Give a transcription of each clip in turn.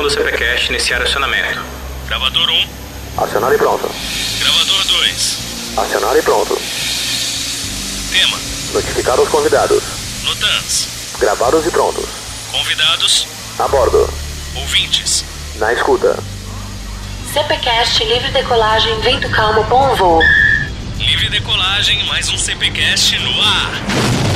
aviação do CPCast iniciar acionamento. Gravador 1. Acionado e pronto. Gravador 2. Acionado e pronto. Tema. Notificar os convidados. Notans. Gravados e prontos. Convidados. A bordo. Ouvintes. Na escuta. CPCast livre decolagem, vento calmo, bom voo. Livre decolagem, mais um CPCast no ar.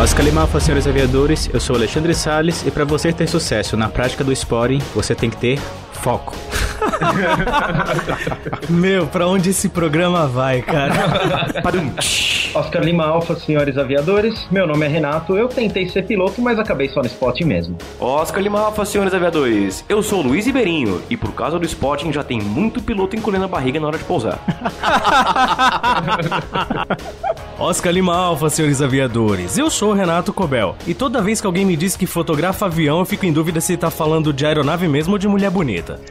Oscar Limalfa, senhores aviadores, eu sou Alexandre Salles e para você ter sucesso na prática do spotting, você tem que ter foco. Meu, pra onde esse programa vai, cara? Oscar Lima Alfa, senhores aviadores. Meu nome é Renato. Eu tentei ser piloto, mas acabei só no spot mesmo. Oscar Lima Alfa, senhores aviadores. Eu sou Luiz Ribeirinho e por causa do spotting já tem muito piloto encolhendo a barriga na hora de pousar. Oscar Lima Alfa, senhores aviadores. Eu sou o Renato Cobel. E toda vez que alguém me diz que fotografa avião, eu fico em dúvida se tá falando de aeronave mesmo ou de mulher bonita.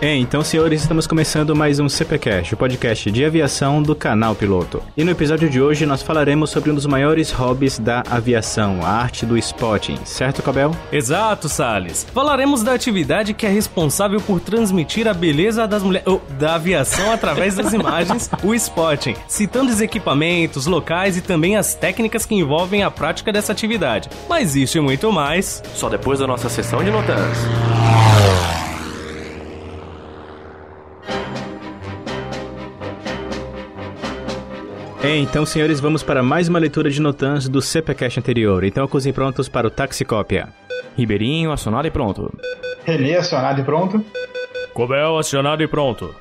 É, então, senhores, estamos começando mais um CPCast, o podcast de aviação do canal Piloto. E no episódio de hoje nós falaremos sobre um dos maiores hobbies da aviação, a arte do spotting, certo, Cabel? Exato, Salles. Falaremos da atividade que é responsável por transmitir a beleza das mulheres, oh, da aviação através das imagens, o spotting, citando os equipamentos, locais e também as técnicas que envolvem a prática dessa atividade. Mas isso e muito mais. Só depois da nossa sessão de notans. Então, senhores, vamos para mais uma leitura de notans do CPCast anterior. Então, acusem prontos para o Taxicópia. Ribeirinho, acionado e pronto. Renê acionado e pronto. Cobel acionado e pronto.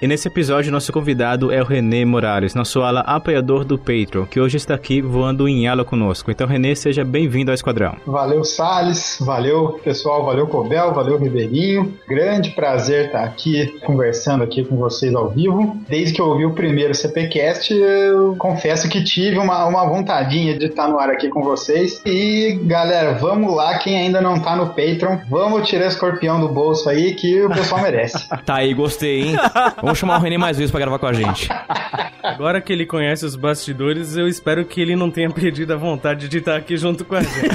E nesse episódio, nosso convidado é o René Morales, nosso ala apoiador do Patreon, que hoje está aqui voando em ala conosco. Então, René, seja bem-vindo ao esquadrão. Valeu, Salles. Valeu, pessoal. Valeu, Cobel. Valeu, Ribeirinho. Grande prazer estar aqui conversando aqui com vocês ao vivo. Desde que eu ouvi o primeiro CPCast, eu confesso que tive uma, uma vontadinha de estar no ar aqui com vocês. E, galera, vamos lá. Quem ainda não tá no Patreon, vamos tirar escorpião do bolso aí que o pessoal merece. Tá aí, gostei, hein? Vamos chamar o René mais vezes pra gravar com a gente. Agora que ele conhece os bastidores, eu espero que ele não tenha perdido a vontade de estar aqui junto com a gente.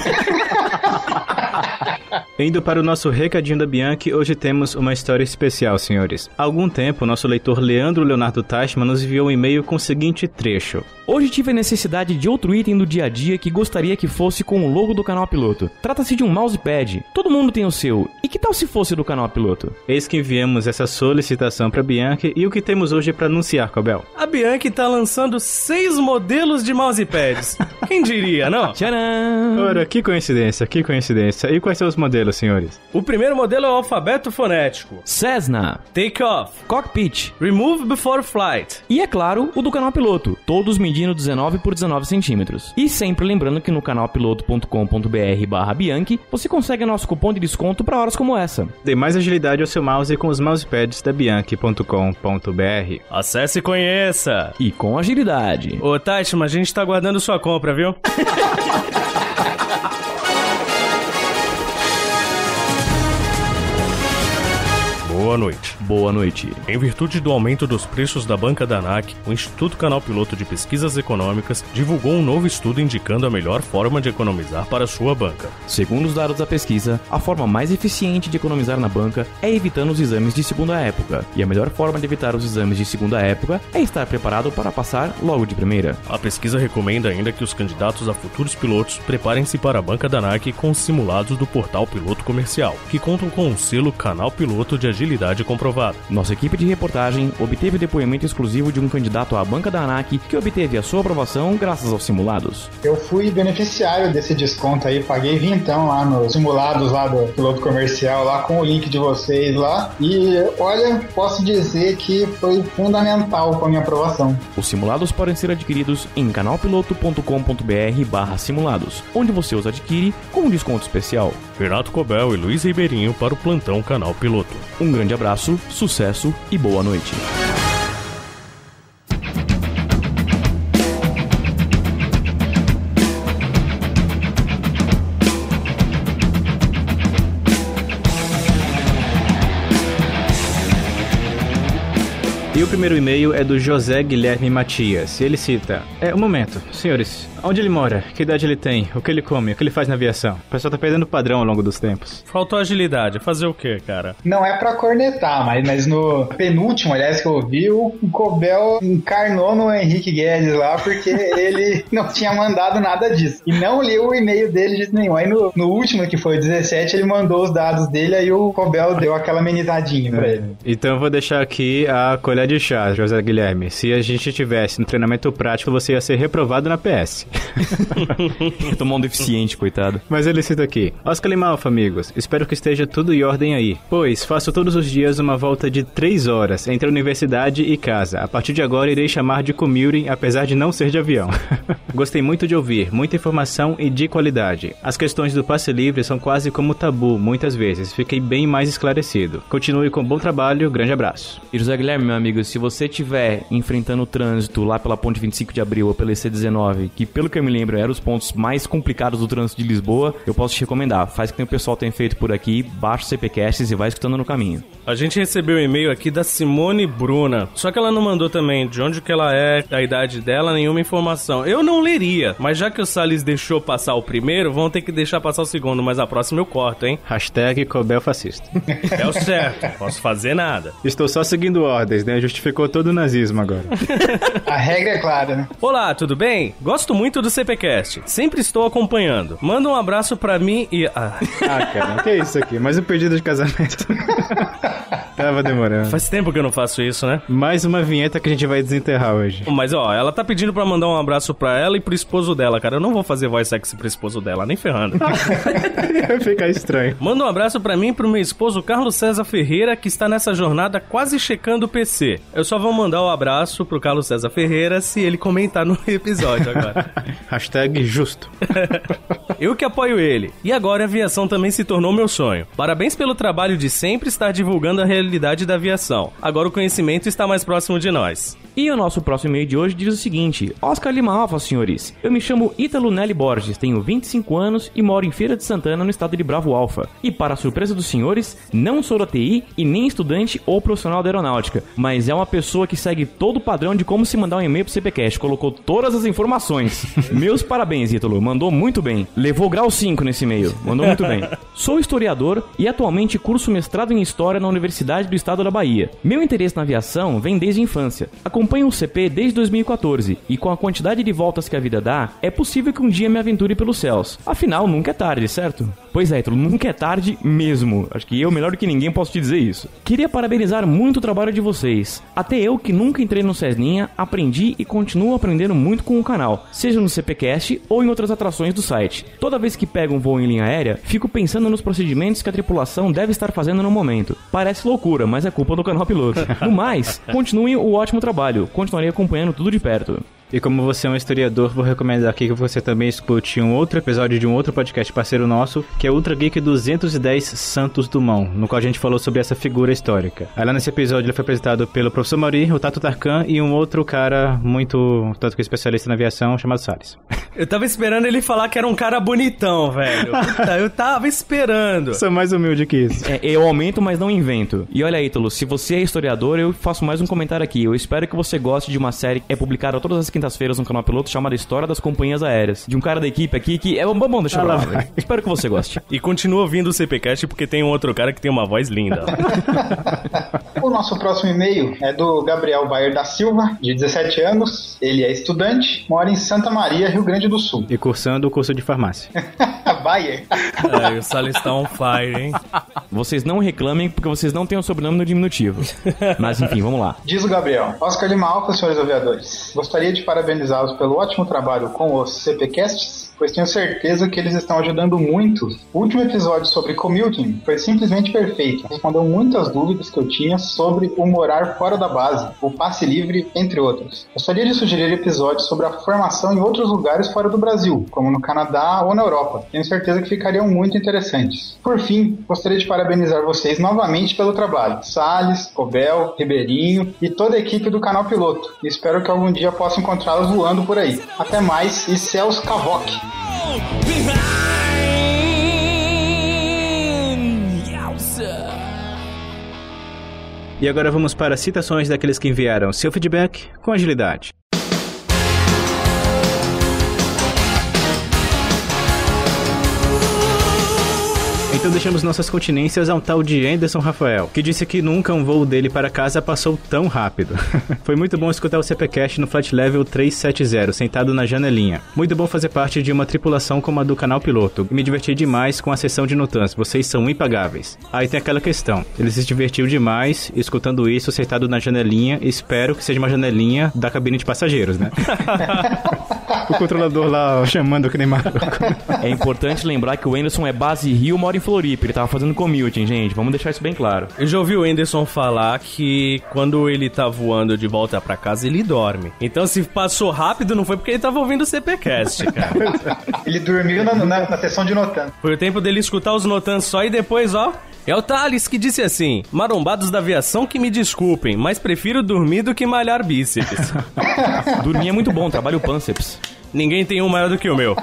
Indo para o nosso recadinho da Bianchi, hoje temos uma história especial, senhores. Há algum tempo, nosso leitor Leandro Leonardo Tashman nos enviou um e-mail com o seguinte trecho. Hoje tive a necessidade de outro item do dia a dia que gostaria que fosse com o logo do canal Piloto. Trata-se de um mousepad. Todo mundo tem o seu. E que tal se fosse do canal Piloto? Eis que enviamos essa solicitação para Bianchi e o que temos hoje para anunciar, Cobel? A Bianchi tá lançando seis modelos de mousepads. Quem diria, não? Tcharam! Ora, que coincidência, que coincidência. E quais são os modelos, senhores? O primeiro modelo é o alfabeto fonético. Cessna, Take off. Cockpit Remove before flight. e, é claro, o do canal Piloto, todos medindo 19 por 19 centímetros. E sempre lembrando que no canalpiloto.com.br barra Bianchi você consegue nosso cupom de desconto para horas como essa. Dê mais agilidade ao seu mouse com os mousepads da Bianchi.com.br. Acesse e conheça. E com agilidade. Ô, Tati, mas a gente tá aguardando sua compra, viu? Boa noite. Boa noite. Em virtude do aumento dos preços da banca da ANAC, o Instituto Canal Piloto de Pesquisas Econômicas divulgou um novo estudo indicando a melhor forma de economizar para sua banca. Segundo os dados da pesquisa, a forma mais eficiente de economizar na banca é evitando os exames de segunda época. E a melhor forma de evitar os exames de segunda época é estar preparado para passar logo de primeira. A pesquisa recomenda ainda que os candidatos a futuros pilotos preparem-se para a banca da ANAC com os simulados do portal Piloto Comercial, que contam com o selo Canal Piloto de Agilidade comprovado. Nossa equipe de reportagem obteve o depoimento exclusivo de um candidato à banca da ANAC que obteve a sua aprovação graças aos simulados. Eu fui beneficiário desse desconto aí, paguei vintão lá nos simulados lá do piloto comercial, lá com o link de vocês lá. E olha, posso dizer que foi fundamental com a minha aprovação. Os simulados podem ser adquiridos em canalpiloto.com.br barra simulados, onde você os adquire com um desconto especial. Renato Cobel e Luiz Ribeirinho para o plantão Canal Piloto. Um grande abraço, sucesso e boa noite. E o primeiro e-mail é do José Guilherme Matias. E ele cita: É, um momento, senhores. Onde ele mora? Que idade ele tem? O que ele come? O que ele faz na aviação? O pessoal tá perdendo padrão ao longo dos tempos. Faltou agilidade. Fazer o quê, cara? Não é pra cornetar, mas, mas no penúltimo, aliás, que eu ouvi, o Cobel encarnou no Henrique Guedes lá porque ele não tinha mandado nada disso. E não leu o e-mail dele de nenhum. Aí no, no último, que foi o 17, ele mandou os dados dele, aí o Cobel deu aquela amenizadinha pra ele. Então eu vou deixar aqui a colher de chá, José Guilherme. Se a gente tivesse no treinamento prático, você ia ser reprovado na PS. Tomar um deficiente, coitado. Mas ele cita aqui: Oscar Limalfa, amigos. Espero que esteja tudo em ordem aí. Pois faço todos os dias uma volta de 3 horas entre a universidade e casa. A partir de agora irei chamar de commuting, apesar de não ser de avião. Gostei muito de ouvir, muita informação e de qualidade. As questões do passe livre são quase como tabu, muitas vezes. Fiquei bem mais esclarecido. Continue com bom trabalho, grande abraço. E José Guilherme, meu amigo, se você estiver enfrentando o trânsito lá pela ponte 25 de abril ou pela EC19, que pelo que eu me lembro eram os pontos mais complicados do trânsito de Lisboa, eu posso te recomendar. Faz o que o pessoal tem feito por aqui, baixa o CPcasts e vai escutando no caminho. A gente recebeu um e-mail aqui da Simone Bruna. Só que ela não mandou também de onde que ela é, a idade dela, nenhuma informação. Eu não leria, mas já que o Salles deixou passar o primeiro, vão ter que deixar passar o segundo, mas a próxima eu corto, hein? Hashtag Cobel fascista. É o certo, posso fazer nada. Estou só seguindo ordens, né? Justificou todo o nazismo agora. A regra é clara, né? Olá, tudo bem? Gosto muito do CPcast. Sempre estou acompanhando. Manda um abraço pra mim e. Ah, Ah, cara, que isso aqui? Mais um pedido de casamento. Tava demorando. faz tempo que eu não faço isso, né? Mais uma vinheta que a gente vai desenterrar hoje. Mas ó, ela tá pedindo pra mandar um abraço pra ela e pro esposo dela, cara. Eu não vou fazer voz sexy pro esposo dela, nem ferrando. Vai ficar estranho. Manda um abraço pra mim e pro meu esposo Carlos César Ferreira, que está nessa jornada quase checando o PC. Eu só vou mandar o um abraço pro Carlos César Ferreira se ele comentar no episódio agora. Hashtag justo. Eu que apoio ele. E agora a aviação também se tornou meu sonho. Parabéns pelo trabalho de sempre estar divulgando a realidade da aviação. Agora o conhecimento está mais próximo de nós. E o nosso próximo e-mail de hoje diz o seguinte: Oscar Lima Alfa, senhores. Eu me chamo Ítalo Nelly Borges, tenho 25 anos e moro em Feira de Santana, no estado de Bravo Alfa. E para a surpresa dos senhores, não sou da TI e nem estudante ou profissional da aeronáutica, mas é uma pessoa que segue todo o padrão de como se mandar um e-mail pro CPCast, colocou todas as informações. Meus parabéns, Ítalo, mandou muito bem. Levou grau 5 nesse e-mail, mandou muito bem. Sou historiador e atualmente curso mestrado em História na Universidade do Estado da Bahia. Meu interesse na aviação vem desde a infância. Acompanho o CP desde 2014 e com a quantidade de voltas que a vida dá, é possível que um dia me aventure pelos céus. Afinal, nunca é tarde, certo? Pois é, Ítalo, nunca é tarde mesmo. Acho que eu, melhor do que ninguém, posso te dizer isso. Queria parabenizar muito o trabalho de vocês. Até eu, que nunca entrei no Cessninha, aprendi e continuo aprendendo muito com o canal, seja no CPcast ou em outras atrações do site. Toda vez que pego um voo em linha aérea, fico pensando nos procedimentos que a tripulação deve estar fazendo no momento. Parece loucura, mas é culpa do canal piloto. No mais, continuem o ótimo trabalho. Continuarei acompanhando tudo de perto. E como você é um historiador, vou recomendar aqui que você também escute um outro episódio de um outro podcast parceiro nosso, que é Ultra Geek 210 Santos Dumont, no qual a gente falou sobre essa figura histórica. Aí lá nesse episódio ele foi apresentado pelo professor Mauri, o Tato Tarkan e um outro cara muito, tanto que especialista na aviação, chamado Salles. Eu tava esperando ele falar que era um cara bonitão, velho. Puta, eu tava esperando. Sou mais humilde que isso. É, eu aumento, mas não invento. E olha, Ítalo, se você é historiador, eu faço mais um comentário aqui. Eu espero que você goste de uma série que é publicada todas as quintas-feiras no canal Piloto chamada História das Companhias Aéreas. De um cara da equipe aqui que é bom, bom deixa pra lá. Espero que você goste. E continua ouvindo o CPcast porque tem um outro cara que tem uma voz linda. O nosso próximo e-mail é do Gabriel Bayer da Silva, de 17 anos. Ele é estudante, mora em Santa Maria, Rio Grande do Sul. E cursando o curso de farmácia. Bayer. Ai, o Salles tá on fire, hein? Vocês não reclamem porque vocês não têm o sobrenome no diminutivo. Mas enfim, vamos lá. Diz o Gabriel. Oscar Lima Alfa, senhores aviadores. Gostaria de parabenizá-los pelo ótimo trabalho com os CPcasts, pois tenho certeza que eles estão ajudando muito. O último episódio sobre commuting foi simplesmente perfeito. Respondeu muitas dúvidas que eu tinha sobre o morar fora da base, o passe livre, entre outros. Gostaria de sugerir episódios sobre a formação em outros lugares fora do Brasil, como no Canadá ou na Europa. Tenho certeza que ficariam muito interessantes. Por fim, gostaria de parabenizar vocês novamente pelo trabalho. Salles, Cobel, Ribeirinho e toda a equipe do canal Piloto. Espero que algum dia possa encontrá-los voando por aí. Até mais e céus Cavoc! E agora vamos para citações daqueles que enviaram seu feedback com agilidade. Então deixamos nossas continências a um tal de Anderson Rafael, que disse que nunca um voo dele para casa passou tão rápido. Foi muito bom escutar o CPCast no Flight Level 370, sentado na janelinha. Muito bom fazer parte de uma tripulação como a do canal piloto. Me diverti demais com a sessão de Nutans, vocês são impagáveis. Aí tem aquela questão, ele se divertiu demais escutando isso sentado na janelinha, espero que seja uma janelinha da cabine de passageiros, né? o controlador lá chamando que nem maluco. É importante lembrar que o Anderson é base Rio, mora em Floripa. Ele tava fazendo commuting, gente. Vamos deixar isso bem claro. Eu já ouvi o Anderson falar que quando ele tá voando de volta pra casa, ele dorme. Então, se passou rápido, não foi porque ele tava ouvindo o CPCast, cara. Ele dormiu na, na, na sessão de Notan. Foi o tempo dele escutar os Notans só e depois, ó. É o Thales que disse assim: Marombados da aviação que me desculpem, mas prefiro dormir do que malhar bíceps. Dormir é muito bom, trabalho pânceps. Ninguém tem um maior do que o meu.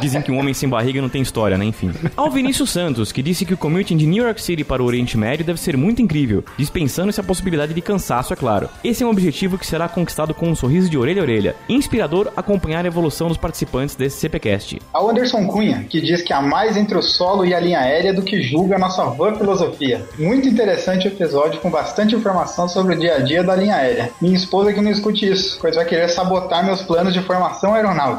Dizem que um homem sem barriga não tem história, né? Enfim. Ao Vinícius Santos, que disse que o commuting de New York City para o Oriente Médio deve ser muito incrível, dispensando-se a possibilidade de cansaço, é claro. Esse é um objetivo que será conquistado com um sorriso de orelha a orelha. Inspirador acompanhar a evolução dos participantes desse CPCast. Ao Anderson Cunha, que diz que há mais entre o solo e a linha aérea do que julga a nossa vã filosofia. Muito interessante o episódio com bastante informação sobre o dia a dia da linha aérea. Minha esposa que não escute isso, pois vai querer sabotar meus planos de formação aeronáutica.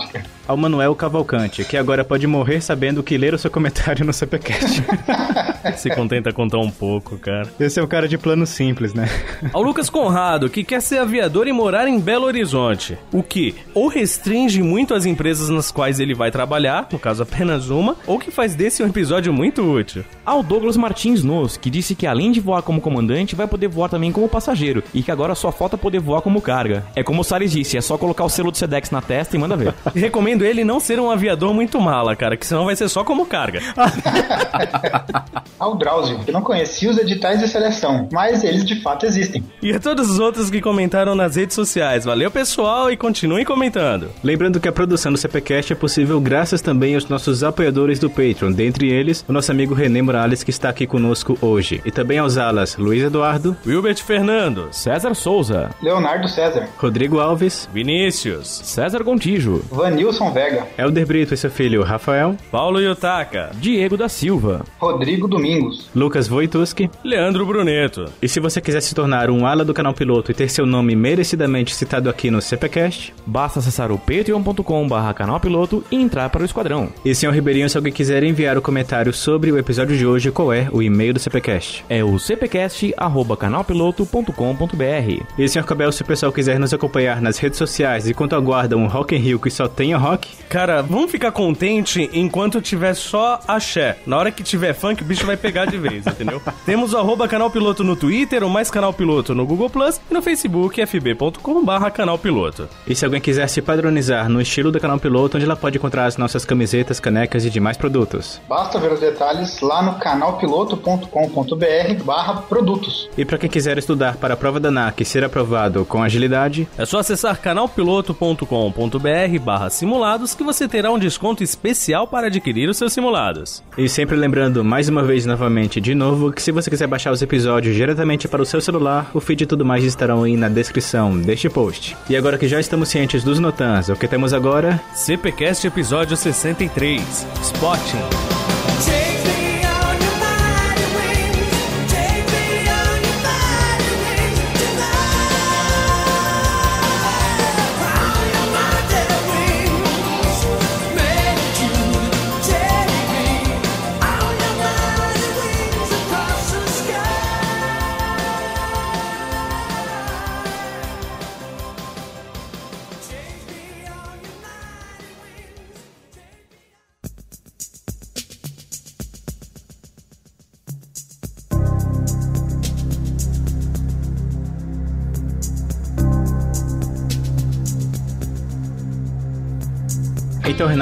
Ao Manuel Cavalcante, que agora pode morrer sabendo que ler o seu comentário no CPCast. Se contenta contar um pouco, cara. Esse é o cara de plano simples, né? Ao Lucas Conrado, que quer ser aviador e morar em Belo Horizonte. O que ou restringe muito as empresas nas quais ele vai trabalhar, no caso apenas uma, ou que faz desse um episódio muito útil. Ao Douglas Martins Nos, que disse que além de voar como comandante, vai poder voar também como passageiro, e que agora só falta poder voar como carga. É como o Salles disse, é só colocar o selo do Sedex na testa e manda ver. Recomendo ele não ser um aviador muito mala, cara, que senão vai ser só como carga. Ao Drauzio, que não conhecia os editais de seleção, mas eles de fato existem. E a todos os outros que comentaram nas redes sociais. Valeu, pessoal, e continuem comentando. Lembrando que a produção do CPCast é possível graças também aos nossos apoiadores do Patreon, dentre eles o nosso amigo René Morales, que está aqui conosco hoje. E também aos alas Luiz Eduardo, Wilbert Fernando, César Souza, Leonardo César, Rodrigo Alves, Vinícius, César Gontijo, Vanilson Vega, Helder Brito e seu filho Rafael, Paulo Yutaka, Diego da Silva, Rodrigo Domingos, Lucas Voituski, Leandro Bruneto. E se você quiser se tornar um ala do canal piloto e ter seu nome merecidamente citado aqui no CPCast, basta acessar o patreon.com barra canal piloto e entrar para o esquadrão. E senhor Ribeirinho, se alguém quiser enviar o comentário sobre o episódio de hoje, qual é o e-mail do CPCast? É o cpcast.canalpiloto.com.br E senhor Cabel, se o pessoal quiser nos acompanhar nas redes sociais enquanto aguardam um Rock in Rio que só tenha rock, Cara, vamos ficar contente enquanto tiver só axé. Na hora que tiver funk, o bicho vai pegar de vez, entendeu? Temos o arroba canal piloto no Twitter, o mais canal piloto no Google Plus e no Facebook fb.com barra canal piloto. E se alguém quiser se padronizar no estilo do canal piloto, onde ela pode encontrar as nossas camisetas, canecas e demais produtos. Basta ver os detalhes lá no canalpiloto.com.br barra produtos. E para quem quiser estudar para a prova da ANAC e ser aprovado com agilidade, é só acessar canalpiloto.com.br barra simulados que você terá um desconto especial para adquirir os seus simulados. E sempre lembrando, mais uma vez, novamente, de novo, que se você quiser baixar os episódios diretamente para o seu celular, o feed e tudo mais estarão aí na descrição deste post. E agora que já estamos cientes dos notans, o que temos agora? CPCast episódio 63, Spotting.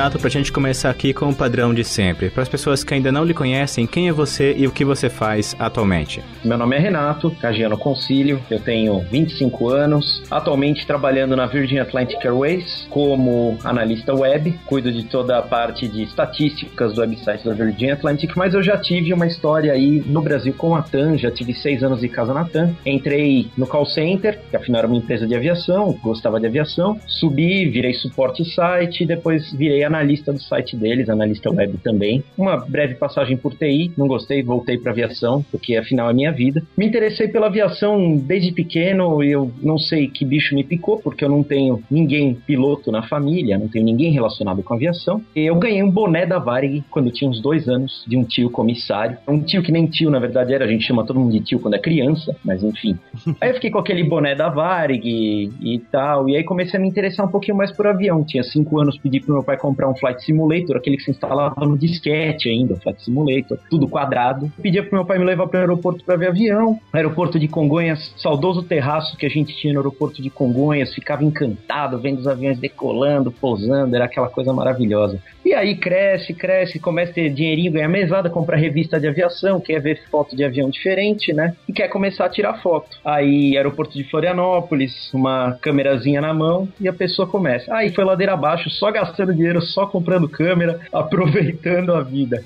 Renato, pra gente começar aqui com o padrão de sempre. Para as pessoas que ainda não lhe conhecem, quem é você e o que você faz atualmente? Meu nome é Renato, Cagiano Concílio, eu tenho 25 anos, atualmente trabalhando na Virgin Atlantic Airways como analista web, cuido de toda a parte de estatísticas do website da Virgin Atlantic, mas eu já tive uma história aí no Brasil com a TAM, já tive seis anos de casa na TAM, entrei no call center, que afinal era uma empresa de aviação, gostava de aviação, subi, virei suporte site, depois virei analista do site deles, analista web também. Uma breve passagem por TI, não gostei, voltei para aviação, porque afinal é minha vida. Me interessei pela aviação desde pequeno, eu não sei que bicho me picou, porque eu não tenho ninguém piloto na família, não tenho ninguém relacionado com aviação. E eu ganhei um boné da Varig quando eu tinha uns dois anos, de um tio comissário. Um tio que nem tio, na verdade, era, a gente chama todo mundo de tio quando é criança, mas enfim. Aí eu fiquei com aquele boné da Varig e, e tal, e aí comecei a me interessar um pouquinho mais por avião. Tinha cinco anos, pedi pro meu pai comprar um Flight Simulator, aquele que se instalava no disquete ainda, Flight Simulator, tudo quadrado. Pedia pro meu pai me levar pro aeroporto para ver avião. Aeroporto de Congonhas, saudoso terraço que a gente tinha no aeroporto de Congonhas, ficava encantado vendo os aviões decolando, pousando, era aquela coisa maravilhosa. E aí cresce, cresce, começa a ter dinheirinho, ganha mesada, compra revista de aviação, quer ver foto de avião diferente, né? E quer começar a tirar foto. Aí, aeroporto de Florianópolis, uma câmerazinha na mão, e a pessoa começa. Aí foi ladeira abaixo, só gastando dinheiro, só comprando câmera, aproveitando a vida.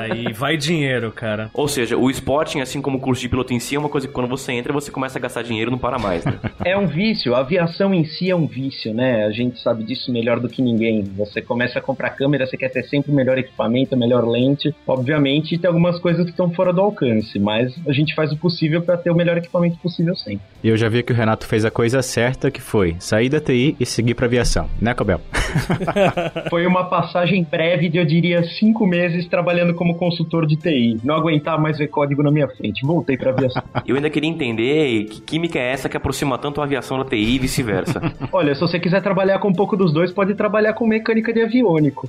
Aí vai dinheiro, cara. Ou seja, o spotting, assim como o curso de piloto em si, é uma coisa que quando você entra, você começa a gastar dinheiro e não para mais, né? É um vício, a aviação em si é um vício, né? A gente sabe disso melhor do que ninguém. Você começa a comprar câmera, você quer ter sempre o melhor equipamento, a melhor lente. Obviamente, tem algumas coisas que estão fora do alcance, mas a gente faz o possível para ter o melhor equipamento possível sempre. E eu já vi que o Renato fez a coisa certa, que foi sair da TI e seguir pra aviação, né, Cobel? Foi uma passagem breve de, eu diria, cinco meses trabalhando como consultor de TI. Não aguentar mais ver código na minha frente. Voltei pra aviação. Eu ainda queria entender que química é essa que aproxima tanto a aviação da TI e vice-versa. Olha, se você quiser trabalhar com um pouco dos dois, pode trabalhar com mecânica de aviônico.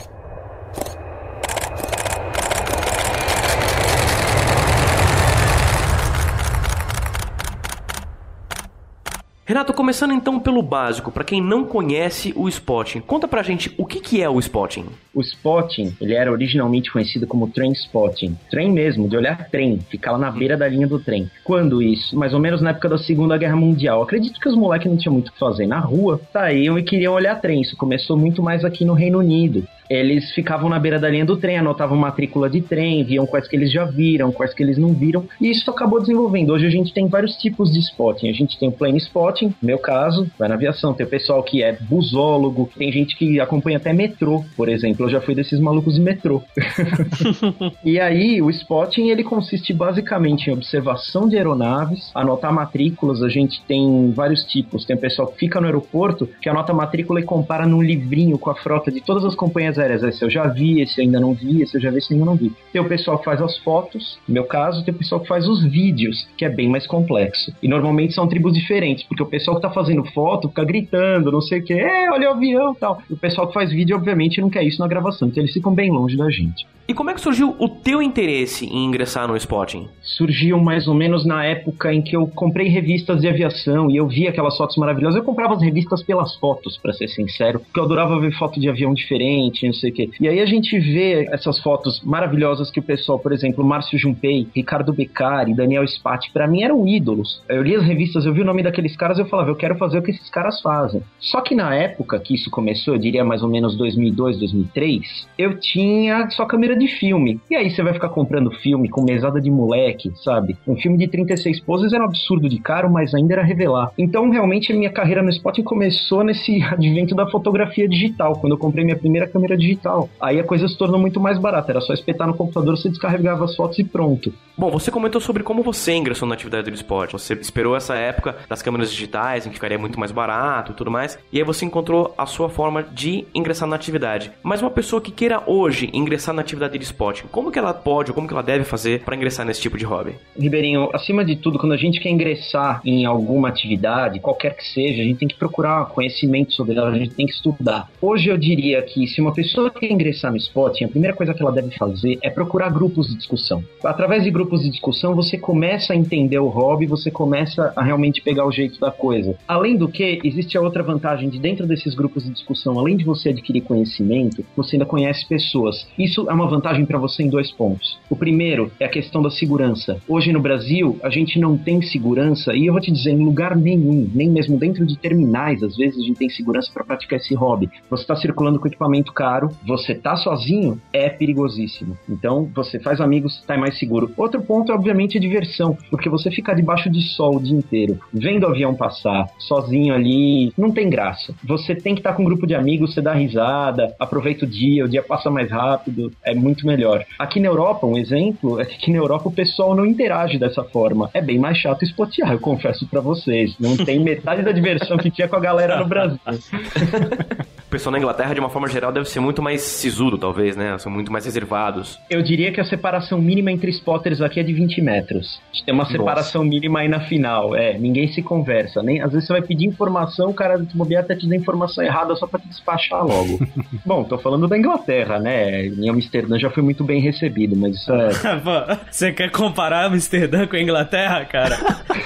Renato, começando então pelo básico, para quem não conhece o spotting, conta pra gente o que, que é o spotting. O spotting, ele era originalmente conhecido como train spotting. Trem mesmo, de olhar trem, ficar lá na beira da linha do trem. Quando isso? Mais ou menos na época da Segunda Guerra Mundial. Acredito que os moleques não tinham muito o que fazer na rua, saíam e queriam olhar trem. Isso começou muito mais aqui no Reino Unido eles ficavam na beira da linha do trem, anotavam matrícula de trem, viam quais que eles já viram, quais que eles não viram, e isso acabou desenvolvendo. Hoje a gente tem vários tipos de spotting. A gente tem o plane spotting, no meu caso, vai na aviação. Tem o pessoal que é busólogo, tem gente que acompanha até metrô, por exemplo. Eu já fui desses malucos de metrô. e aí, o spotting, ele consiste basicamente em observação de aeronaves, anotar matrículas. A gente tem vários tipos. Tem o pessoal que fica no aeroporto, que anota matrícula e compara num livrinho com a frota de todas as companhias aéreas. Esse eu já vi, esse eu ainda não vi, esse eu já vi, esse eu ainda não vi. Tem o pessoal que faz as fotos, no meu caso, tem o pessoal que faz os vídeos, que é bem mais complexo. E normalmente são tribos diferentes, porque o pessoal que tá fazendo foto fica gritando, não sei o que, é, olha o avião e tal. E o pessoal que faz vídeo, obviamente, não quer isso na gravação, então eles ficam bem longe da gente. E como é que surgiu o teu interesse em ingressar no spotting? Surgiu mais ou menos na época em que eu comprei revistas de aviação e eu via aquelas fotos maravilhosas. Eu comprava as revistas pelas fotos, para ser sincero, porque eu adorava ver foto de avião diferente, não sei o quê. E aí a gente vê essas fotos maravilhosas que o pessoal, por exemplo, Márcio Junpei, Ricardo Beccari, Daniel Spatti, para mim eram ídolos. Eu li as revistas, eu vi o nome daqueles caras, eu falava, eu quero fazer o que esses caras fazem. Só que na época que isso começou, eu diria mais ou menos 2002, 2003, eu tinha só câmera de filme. E aí você vai ficar comprando filme com mesada de moleque, sabe? Um filme de 36 poses era um absurdo de caro, mas ainda era revelar. Então, realmente, a minha carreira no spot começou nesse advento da fotografia digital, quando eu comprei minha primeira câmera digital. Aí a coisa se tornou muito mais barata, era só espetar no computador, você descarregava as fotos e pronto. Bom, você comentou sobre como você ingressou na atividade do esporte. Você esperou essa época das câmeras digitais, em que ficaria muito mais barato e tudo mais, e aí você encontrou a sua forma de ingressar na atividade. Mas uma pessoa que queira hoje ingressar na atividade de spotting, como que ela pode ou como que ela deve fazer para ingressar nesse tipo de hobby? Ribeirinho, acima de tudo, quando a gente quer ingressar em alguma atividade, qualquer que seja, a gente tem que procurar conhecimento sobre ela, a gente tem que estudar. Hoje eu diria que se uma pessoa que quer ingressar no Spotting, a primeira coisa que ela deve fazer é procurar grupos de discussão. Através de grupos de discussão, você começa a entender o hobby, você começa a realmente pegar o jeito da coisa. Além do que, existe a outra vantagem de dentro desses grupos de discussão, além de você adquirir conhecimento, você ainda conhece pessoas. Isso é uma vantagem para você em dois pontos. O primeiro é a questão da segurança. Hoje no Brasil, a gente não tem segurança, e eu vou te dizer, em lugar nenhum, nem mesmo dentro de terminais, às vezes a gente tem segurança para praticar esse hobby. Você está circulando com equipamento caro, você tá sozinho, é perigosíssimo. Então, você faz amigos, está mais seguro. Outro ponto é, obviamente, a diversão, porque você ficar debaixo de sol o dia inteiro, vendo o avião passar, sozinho ali, não tem graça. Você tem que estar tá com um grupo de amigos, você dá risada, aproveita o dia, o dia passa mais rápido, é muito melhor. Aqui na Europa, um exemplo, é que na Europa o pessoal não interage dessa forma. É bem mais chato espotear, eu confesso para vocês. Não tem metade da diversão que tinha com a galera no Brasil. O pessoal na Inglaterra, de uma forma geral, deve ser muito mais sisudo, talvez, né? São muito mais reservados. Eu diria que a separação mínima entre spotters aqui é de 20 metros. Tem uma separação Nossa. mínima aí na final. É, ninguém se conversa. Nem, às vezes você vai pedir informação, o cara de bobear até te dá informação errada só pra te despachar logo. Bom, tô falando da Inglaterra, né? Em Amsterdã já fui muito bem recebido, mas isso é. você quer comparar Amsterdã com a Inglaterra, cara?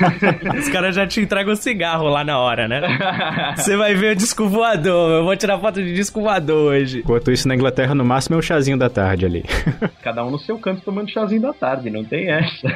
Os caras já te entregam um cigarro lá na hora, né? Você vai ver o disco voador. Eu vou tirar foto de disco voador hoje. Enquanto isso, na Inglaterra, no máximo é o chazinho da tarde ali. Cada um no seu canto tomando chazinho da tarde, não tem essa.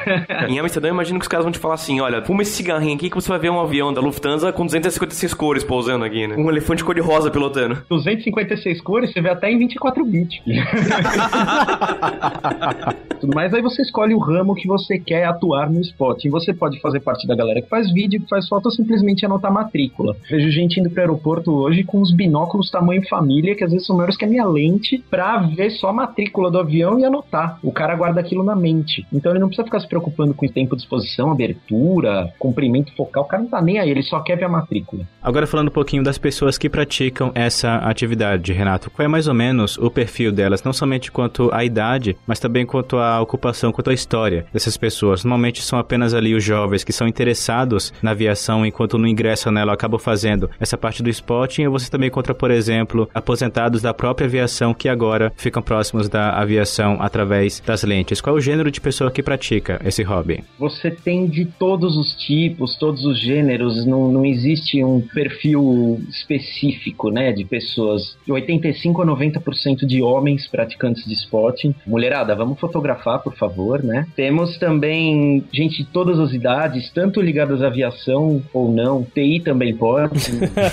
em Amsterdã, eu imagino que os caras vão te falar assim: olha, fuma esse cigarrinho aqui que você vai ver um avião da Lufthansa com 256 cores pousando aqui, né? Um elefante cor-de-rosa pilotando. 256 cores, você vê até em 24 bits. Tudo mais, aí você escolhe o ramo que você quer atuar no spot. E você pode fazer parte da galera que faz vídeo, que faz foto, ou simplesmente anotar matrícula. Vejo gente indo pro aeroporto hoje com os binóculos tamanho família, que às vezes são maiores que a minha lente, pra ver só a matrícula do avião e anotar. O cara guarda aquilo na mente. Então ele não precisa ficar se preocupando com o tempo de exposição, abertura, comprimento focal. O cara não tá nem aí, ele só quer ver a matrícula. Agora falando um pouquinho das pessoas que praticam essa atividade, Renato, qual é mais ou menos o perfil delas, não somente quanto à idade, mas também quanto à ocupação, quanto à história dessas pessoas? Normalmente são apenas ali os jovens que são interessados na aviação, enquanto não ingressam nela, acabam fazendo essa parte do spotting, ou você também encontra, por exemplo, aposentados da própria aviação que agora ficam próximos da aviação através das lentes. Qual é o gênero de pessoa que pratica esse hobby? Você tem de todos os tipos, todos os gêneros, não, não existe um perfil específico, né, de pessoas. De 85 a 90% de homens praticantes de spotting. Mulherada, vamos fotografar, por favor, né? Temos também gente de todas as idades, tanto ligadas à aviação ou não. TI também pode.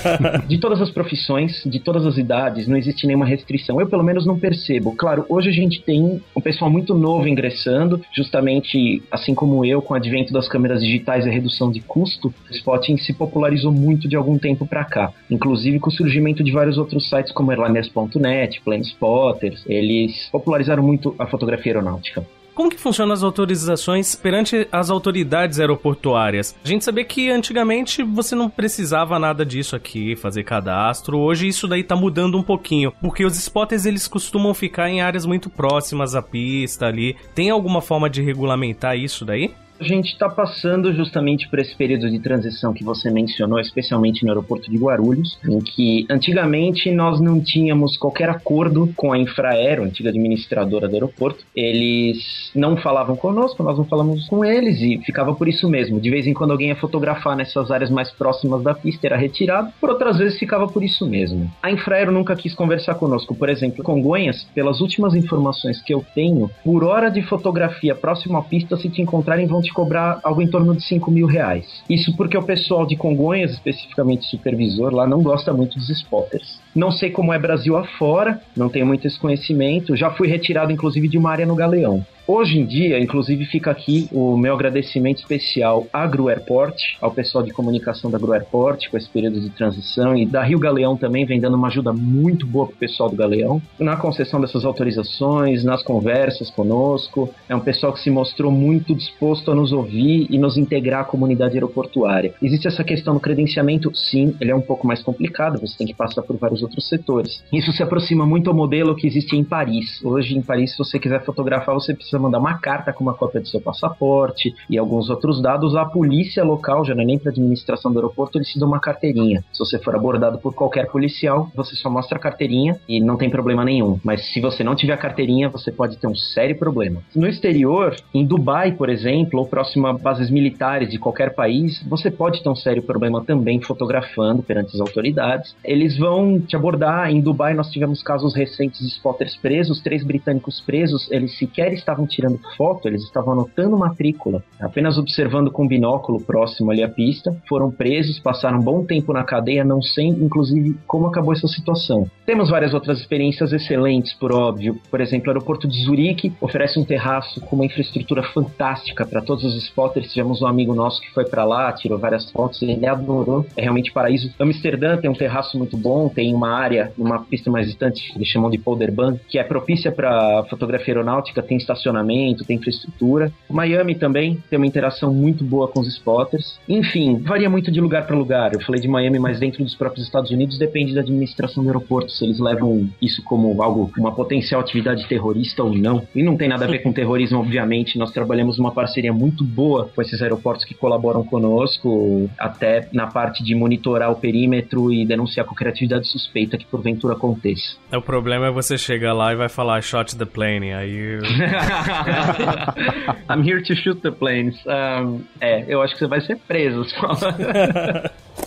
de todas as profissões, de todas as idades, não existe nenhuma restrição. Eu, pelo menos, não percebo. Claro, hoje a gente tem um pessoal muito novo ingressando, justamente assim como eu, com o advento das câmeras digitais e a redução de custo, o Spotting se popularizou muito de algum tempo para cá. Inclusive com o surgimento de vários outros sites como airliners.net, Planespotters, eles popularizaram muito a fotografia aeronáutica. Como que funcionam as autorizações perante as autoridades aeroportuárias? A gente sabia que antigamente você não precisava nada disso aqui, fazer cadastro. Hoje isso daí tá mudando um pouquinho, porque os spotters eles costumam ficar em áreas muito próximas à pista ali. Tem alguma forma de regulamentar isso daí? A gente está passando justamente por esse período de transição que você mencionou, especialmente no aeroporto de Guarulhos, em que antigamente nós não tínhamos qualquer acordo com a Infraero, antiga administradora do aeroporto. Eles não falavam conosco, nós não falamos com eles e ficava por isso mesmo. De vez em quando alguém ia fotografar nessas áreas mais próximas da pista era retirado, por outras vezes ficava por isso mesmo. A Infraero nunca quis conversar conosco. Por exemplo, Congonhas, pelas últimas informações que eu tenho, por hora de fotografia próximo à pista, se te encontrarem vão te cobrar algo em torno de 5 mil reais. Isso porque o pessoal de Congonhas, especificamente supervisor lá, não gosta muito dos spotters. Não sei como é Brasil afora, não tenho muito esse conhecimento. Já fui retirado, inclusive, de uma área no Galeão. Hoje em dia, inclusive, fica aqui o meu agradecimento especial à Gru Airport, ao pessoal de comunicação da Gru Airport, com esse período de transição, e da Rio Galeão também, vem dando uma ajuda muito boa pro pessoal do Galeão, na concessão dessas autorizações, nas conversas conosco. É um pessoal que se mostrou muito disposto a nos ouvir e nos integrar à comunidade aeroportuária. Existe essa questão do credenciamento? Sim, ele é um pouco mais complicado, você tem que passar por vários outros setores. Isso se aproxima muito ao modelo que existe em Paris. Hoje, em Paris, se você quiser fotografar, você precisa precisa mandar uma carta com uma cópia do seu passaporte e alguns outros dados. A polícia local, já não é nem para administração do aeroporto, eles te dão uma carteirinha. Se você for abordado por qualquer policial, você só mostra a carteirinha e não tem problema nenhum. Mas se você não tiver a carteirinha, você pode ter um sério problema. No exterior, em Dubai, por exemplo, ou próximo a bases militares de qualquer país, você pode ter um sério problema também fotografando perante as autoridades. Eles vão te abordar. Em Dubai, nós tivemos casos recentes de spotters presos, três britânicos presos. Eles sequer estavam tirando foto, eles estavam anotando matrícula, apenas observando com binóculo próximo ali à pista. Foram presos, passaram um bom tempo na cadeia, não sei, inclusive, como acabou essa situação. Temos várias outras experiências excelentes, por óbvio. Por exemplo, o aeroporto de Zurique oferece um terraço com uma infraestrutura fantástica para todos os spotters. Tivemos um amigo nosso que foi para lá, tirou várias fotos, ele adorou. É realmente paraíso. Amsterdã tem um terraço muito bom, tem uma área, uma pista mais distante, eles chamam de Polderban, que é propícia para fotografia aeronáutica, tem estacionamento, tem infraestrutura. Miami também tem uma interação muito boa com os spotters. Enfim, varia muito de lugar para lugar. Eu falei de Miami, mas dentro dos próprios Estados Unidos depende da administração do aeroporto, se eles levam isso como algo, uma potencial atividade terrorista ou não. E não tem nada a ver com terrorismo, obviamente. Nós trabalhamos uma parceria muito boa com esses aeroportos que colaboram conosco, até na parte de monitorar o perímetro e denunciar qualquer atividade suspeita que porventura aconteça. O problema é você chegar lá e vai falar shot the plane, aí. I'm here to shoot the planes. Um, é, eu acho que você vai ser preso.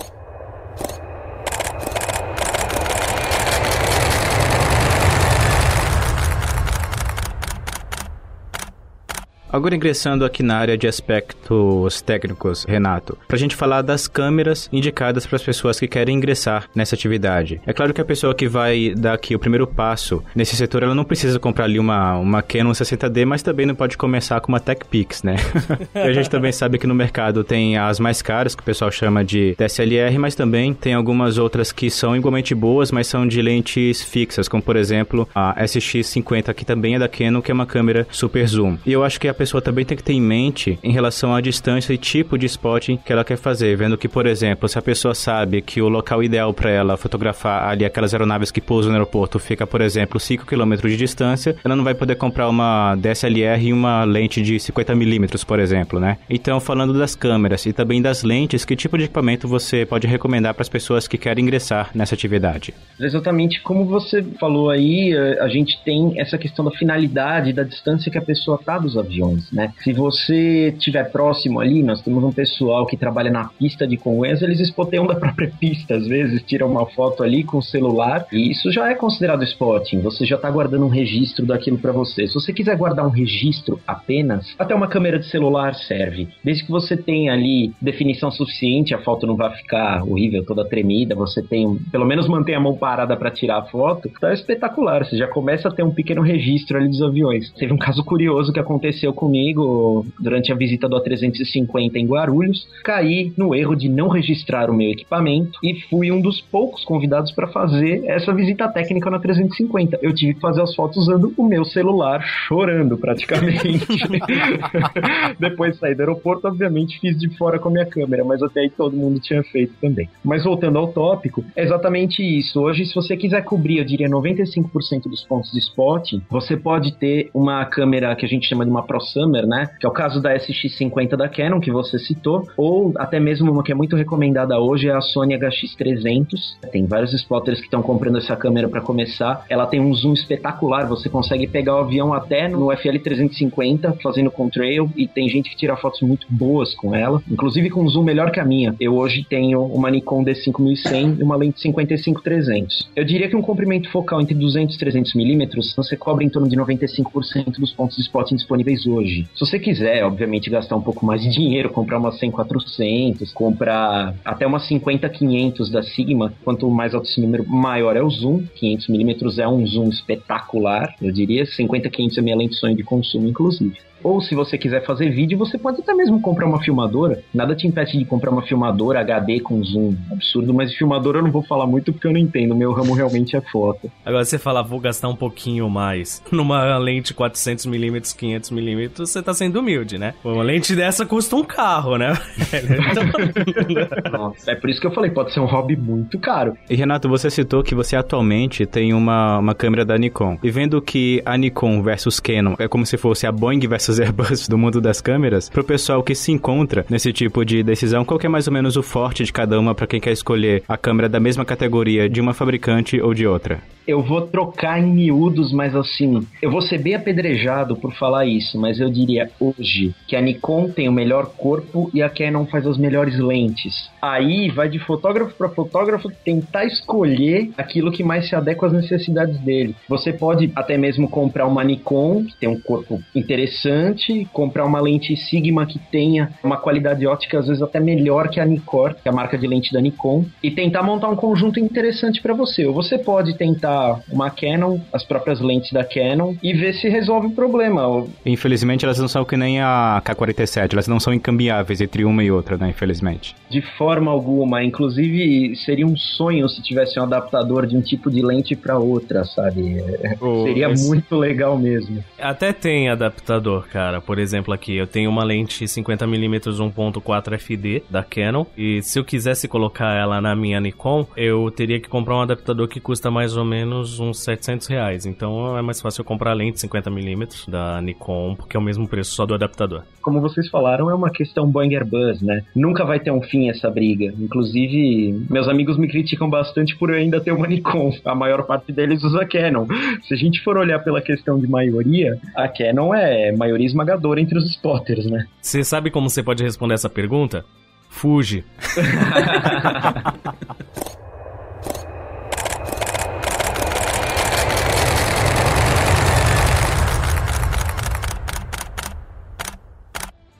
Agora ingressando aqui na área de aspectos técnicos, Renato, para a gente falar das câmeras indicadas para as pessoas que querem ingressar nessa atividade. É claro que a pessoa que vai dar aqui o primeiro passo nesse setor, ela não precisa comprar ali uma, uma Canon 60D, mas também não pode começar com uma TechPix, né? a gente também sabe que no mercado tem as mais caras, que o pessoal chama de DSLR, mas também tem algumas outras que são igualmente boas, mas são de lentes fixas, como por exemplo a SX50, que também é da Canon, que é uma câmera super zoom. E eu acho que a pessoa também tem que ter em mente em relação à distância e tipo de spotting que ela quer fazer, vendo que, por exemplo, se a pessoa sabe que o local ideal para ela fotografar ali aquelas aeronaves que pousam no aeroporto fica, por exemplo, 5 km de distância, ela não vai poder comprar uma DSLR e uma lente de 50 milímetros, por exemplo, né? Então, falando das câmeras e também das lentes, que tipo de equipamento você pode recomendar para as pessoas que querem ingressar nessa atividade? Exatamente como você falou aí, a gente tem essa questão da finalidade, da distância que a pessoa tá dos aviões né? Se você estiver próximo ali, nós temos um pessoal que trabalha na pista de Congonhas, eles espoteiam da própria pista, às vezes tiram uma foto ali com o celular, e isso já é considerado spotting, você já está guardando um registro daquilo para você. Se você quiser guardar um registro apenas, até uma câmera de celular serve. Desde que você tenha ali definição suficiente, a foto não vai ficar horrível, toda tremida, você tem, pelo menos mantém a mão parada para tirar a foto, tá espetacular, você já começa a ter um pequeno registro ali dos aviões. Teve um caso curioso que aconteceu comigo durante a visita do A350 em Guarulhos, caí no erro de não registrar o meu equipamento e fui um dos poucos convidados para fazer essa visita técnica na 350. Eu tive que fazer as fotos usando o meu celular, chorando praticamente. Depois saí do aeroporto, obviamente fiz de fora com a minha câmera, mas até aí todo mundo tinha feito também. Mas voltando ao tópico, é exatamente isso. Hoje, se você quiser cobrir, eu diria 95% dos pontos de spot, você pode ter uma câmera que a gente chama de uma Pro Summer, né? Que é o caso da SX50 da Canon, que você citou, ou até mesmo uma que é muito recomendada hoje é a Sony HX300. Tem vários spotters que estão comprando essa câmera para começar. Ela tem um zoom espetacular, você consegue pegar o avião até no FL350 fazendo contrail e tem gente que tira fotos muito boas com ela, inclusive com um zoom melhor que a minha. Eu hoje tenho uma Nikon D5100 e uma lente 55-300. Eu diria que um comprimento focal entre 200 e 300 milímetros você cobre em torno de 95% dos pontos de spotting disponíveis hoje. Se você quiser, obviamente, gastar um pouco mais de dinheiro, comprar uma 100 400, comprar até uma 50 500 da Sigma, quanto mais alto esse número, maior é o zoom. 500 milímetros é um zoom espetacular, eu diria. 50 500 é minha lente sonho de consumo, inclusive. Ou se você quiser fazer vídeo, você pode até mesmo comprar uma filmadora. Nada te impede de comprar uma filmadora HD com zoom absurdo, mas de filmadora eu não vou falar muito porque eu não entendo. Meu ramo realmente é foto. Agora você fala, vou gastar um pouquinho mais numa lente 400mm, 500mm, você tá sendo humilde, né? Uma lente dessa custa um carro, né? Então, Nossa, é por isso que eu falei, pode ser um hobby muito caro. E Renato, você citou que você atualmente tem uma, uma câmera da Nikon. E vendo que a Nikon versus Canon é como se fosse a Boeing versus Airbus do mundo das câmeras, pro pessoal que se encontra nesse tipo de decisão, qual é mais ou menos o forte de cada uma para quem quer escolher a câmera da mesma categoria de uma fabricante ou de outra? Eu vou trocar em miúdos, mas assim, eu vou ser bem apedrejado por falar isso, mas eu diria hoje que a Nikon tem o melhor corpo e a Canon faz as melhores lentes. Aí vai de fotógrafo para fotógrafo tentar escolher aquilo que mais se adequa às necessidades dele. Você pode até mesmo comprar uma Nikon, que tem um corpo interessante, comprar uma lente Sigma que tenha uma qualidade ótica às vezes até melhor que a Nikkor, que é a marca de lente da Nikon, e tentar montar um conjunto interessante para você. Ou você pode tentar uma Canon, as próprias lentes da Canon e ver se resolve o problema. Infelizmente elas não são que nem a K47, elas não são incambiáveis entre uma e outra, né? Infelizmente. De forma alguma, inclusive seria um sonho se tivesse um adaptador de um tipo de lente para outra, sabe? Oh, seria mas- muito legal mesmo. Até tem adaptador, cara. Por exemplo, aqui eu tenho uma lente 50mm 1.4 FD da Canon e se eu quisesse colocar ela na minha Nikon, eu teria que comprar um adaptador que custa mais ou menos uns 700 reais. Então é mais fácil eu comprar a lente 50mm da Nikon porque é o mesmo preço só do adaptador. Como vocês falaram, é uma questão Boeing Airbus, né? Nunca vai ter um fim essa briga. Inclusive, meus amigos me criticam bastante por eu ainda ter uma Nikon. A maior parte deles usa Canon. Se a gente for olhar pela questão de maioria, a Canon é maioria esmagadora entre os spotters, né? Você sabe como você pode responder essa pergunta? Fuge.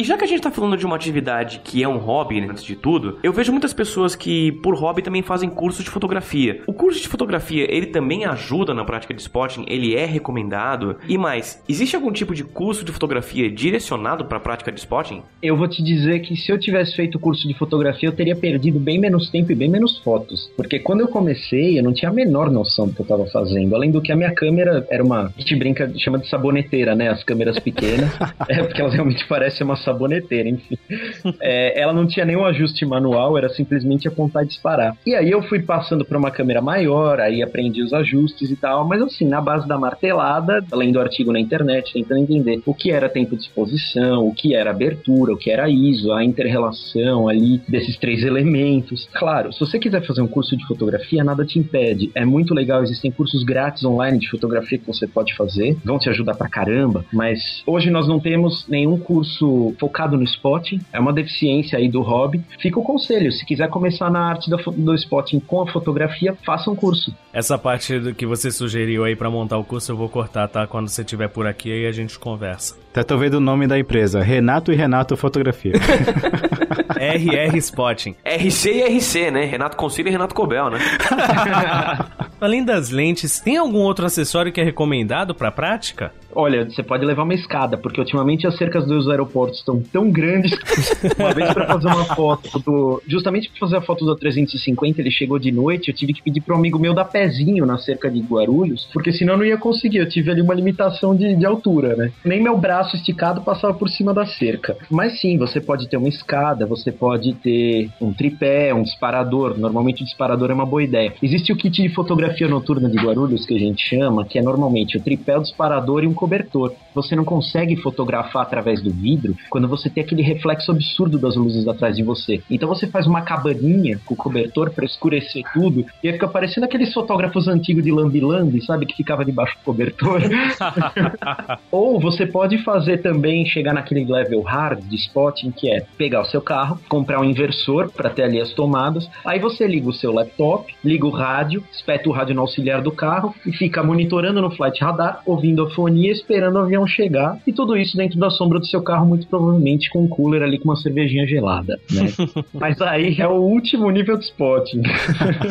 E já que a gente tá falando de uma atividade que é um hobby, né, antes de tudo, eu vejo muitas pessoas que, por hobby, também fazem curso de fotografia. O curso de fotografia, ele também ajuda na prática de spotting? Ele é recomendado? E mais, existe algum tipo de curso de fotografia direcionado para a prática de spotting? Eu vou te dizer que se eu tivesse feito o curso de fotografia, eu teria perdido bem menos tempo e bem menos fotos. Porque quando eu comecei, eu não tinha a menor noção do que eu estava fazendo. Além do que a minha câmera era uma. A gente brinca, chama de saboneteira, né? As câmeras pequenas. é porque elas realmente parecem uma saboneteira, enfim. É, ela não tinha nenhum ajuste manual, era simplesmente apontar e disparar. E aí eu fui passando para uma câmera maior, aí aprendi os ajustes e tal, mas assim, na base da martelada, lendo artigo na internet, tentando entender o que era tempo de exposição, o que era abertura, o que era ISO, a inter-relação ali desses três elementos. Claro, se você quiser fazer um curso de fotografia, nada te impede. É muito legal, existem cursos grátis online de fotografia que você pode fazer, vão te ajudar pra caramba, mas hoje nós não temos nenhum curso focado no spotting, é uma deficiência aí do hobby. Fica o conselho, se quiser começar na arte do, do spotting com a fotografia, faça um curso. Essa parte do que você sugeriu aí pra montar o curso eu vou cortar, tá? Quando você estiver por aqui aí a gente conversa. Tá tô vendo o nome da empresa, Renato e Renato Fotografia. RR Spotting. RC e RC, né? Renato Concílio e Renato Cobel, né? Além das lentes, tem algum outro acessório que é recomendado pra prática? Olha, você pode levar uma escada, porque ultimamente as cercas dos aeroportos estão tão grandes. uma vez para fazer uma foto do. Justamente para fazer a foto do 350, ele chegou de noite. Eu tive que pedir para amigo meu dar pezinho na cerca de Guarulhos, porque senão eu não ia conseguir. Eu tive ali uma limitação de, de altura, né? Nem meu braço esticado passava por cima da cerca. Mas sim, você pode ter uma escada, você pode ter um tripé, um disparador. Normalmente o disparador é uma boa ideia. Existe o kit de fotografia noturna de Guarulhos, que a gente chama, que é normalmente o tripé, o disparador e um cobertor. Você não consegue fotografar através do vidro quando você tem aquele reflexo absurdo das luzes atrás de você. Então você faz uma cabaninha com o cobertor para escurecer tudo e aí fica parecendo aqueles fotógrafos antigos de lambi-lambi, sabe? Que ficava debaixo do cobertor. Ou você pode fazer também, chegar naquele level hard de spotting, que é pegar o seu carro, comprar um inversor para ter ali as tomadas, aí você liga o seu laptop, liga o rádio, espeta o rádio no auxiliar do carro e fica monitorando no flight radar, ouvindo a fonia fria esperando o avião chegar. E tudo isso dentro da sombra do seu carro, muito provavelmente com um cooler ali com uma cervejinha gelada, né? Mas aí é o último nível de spotting.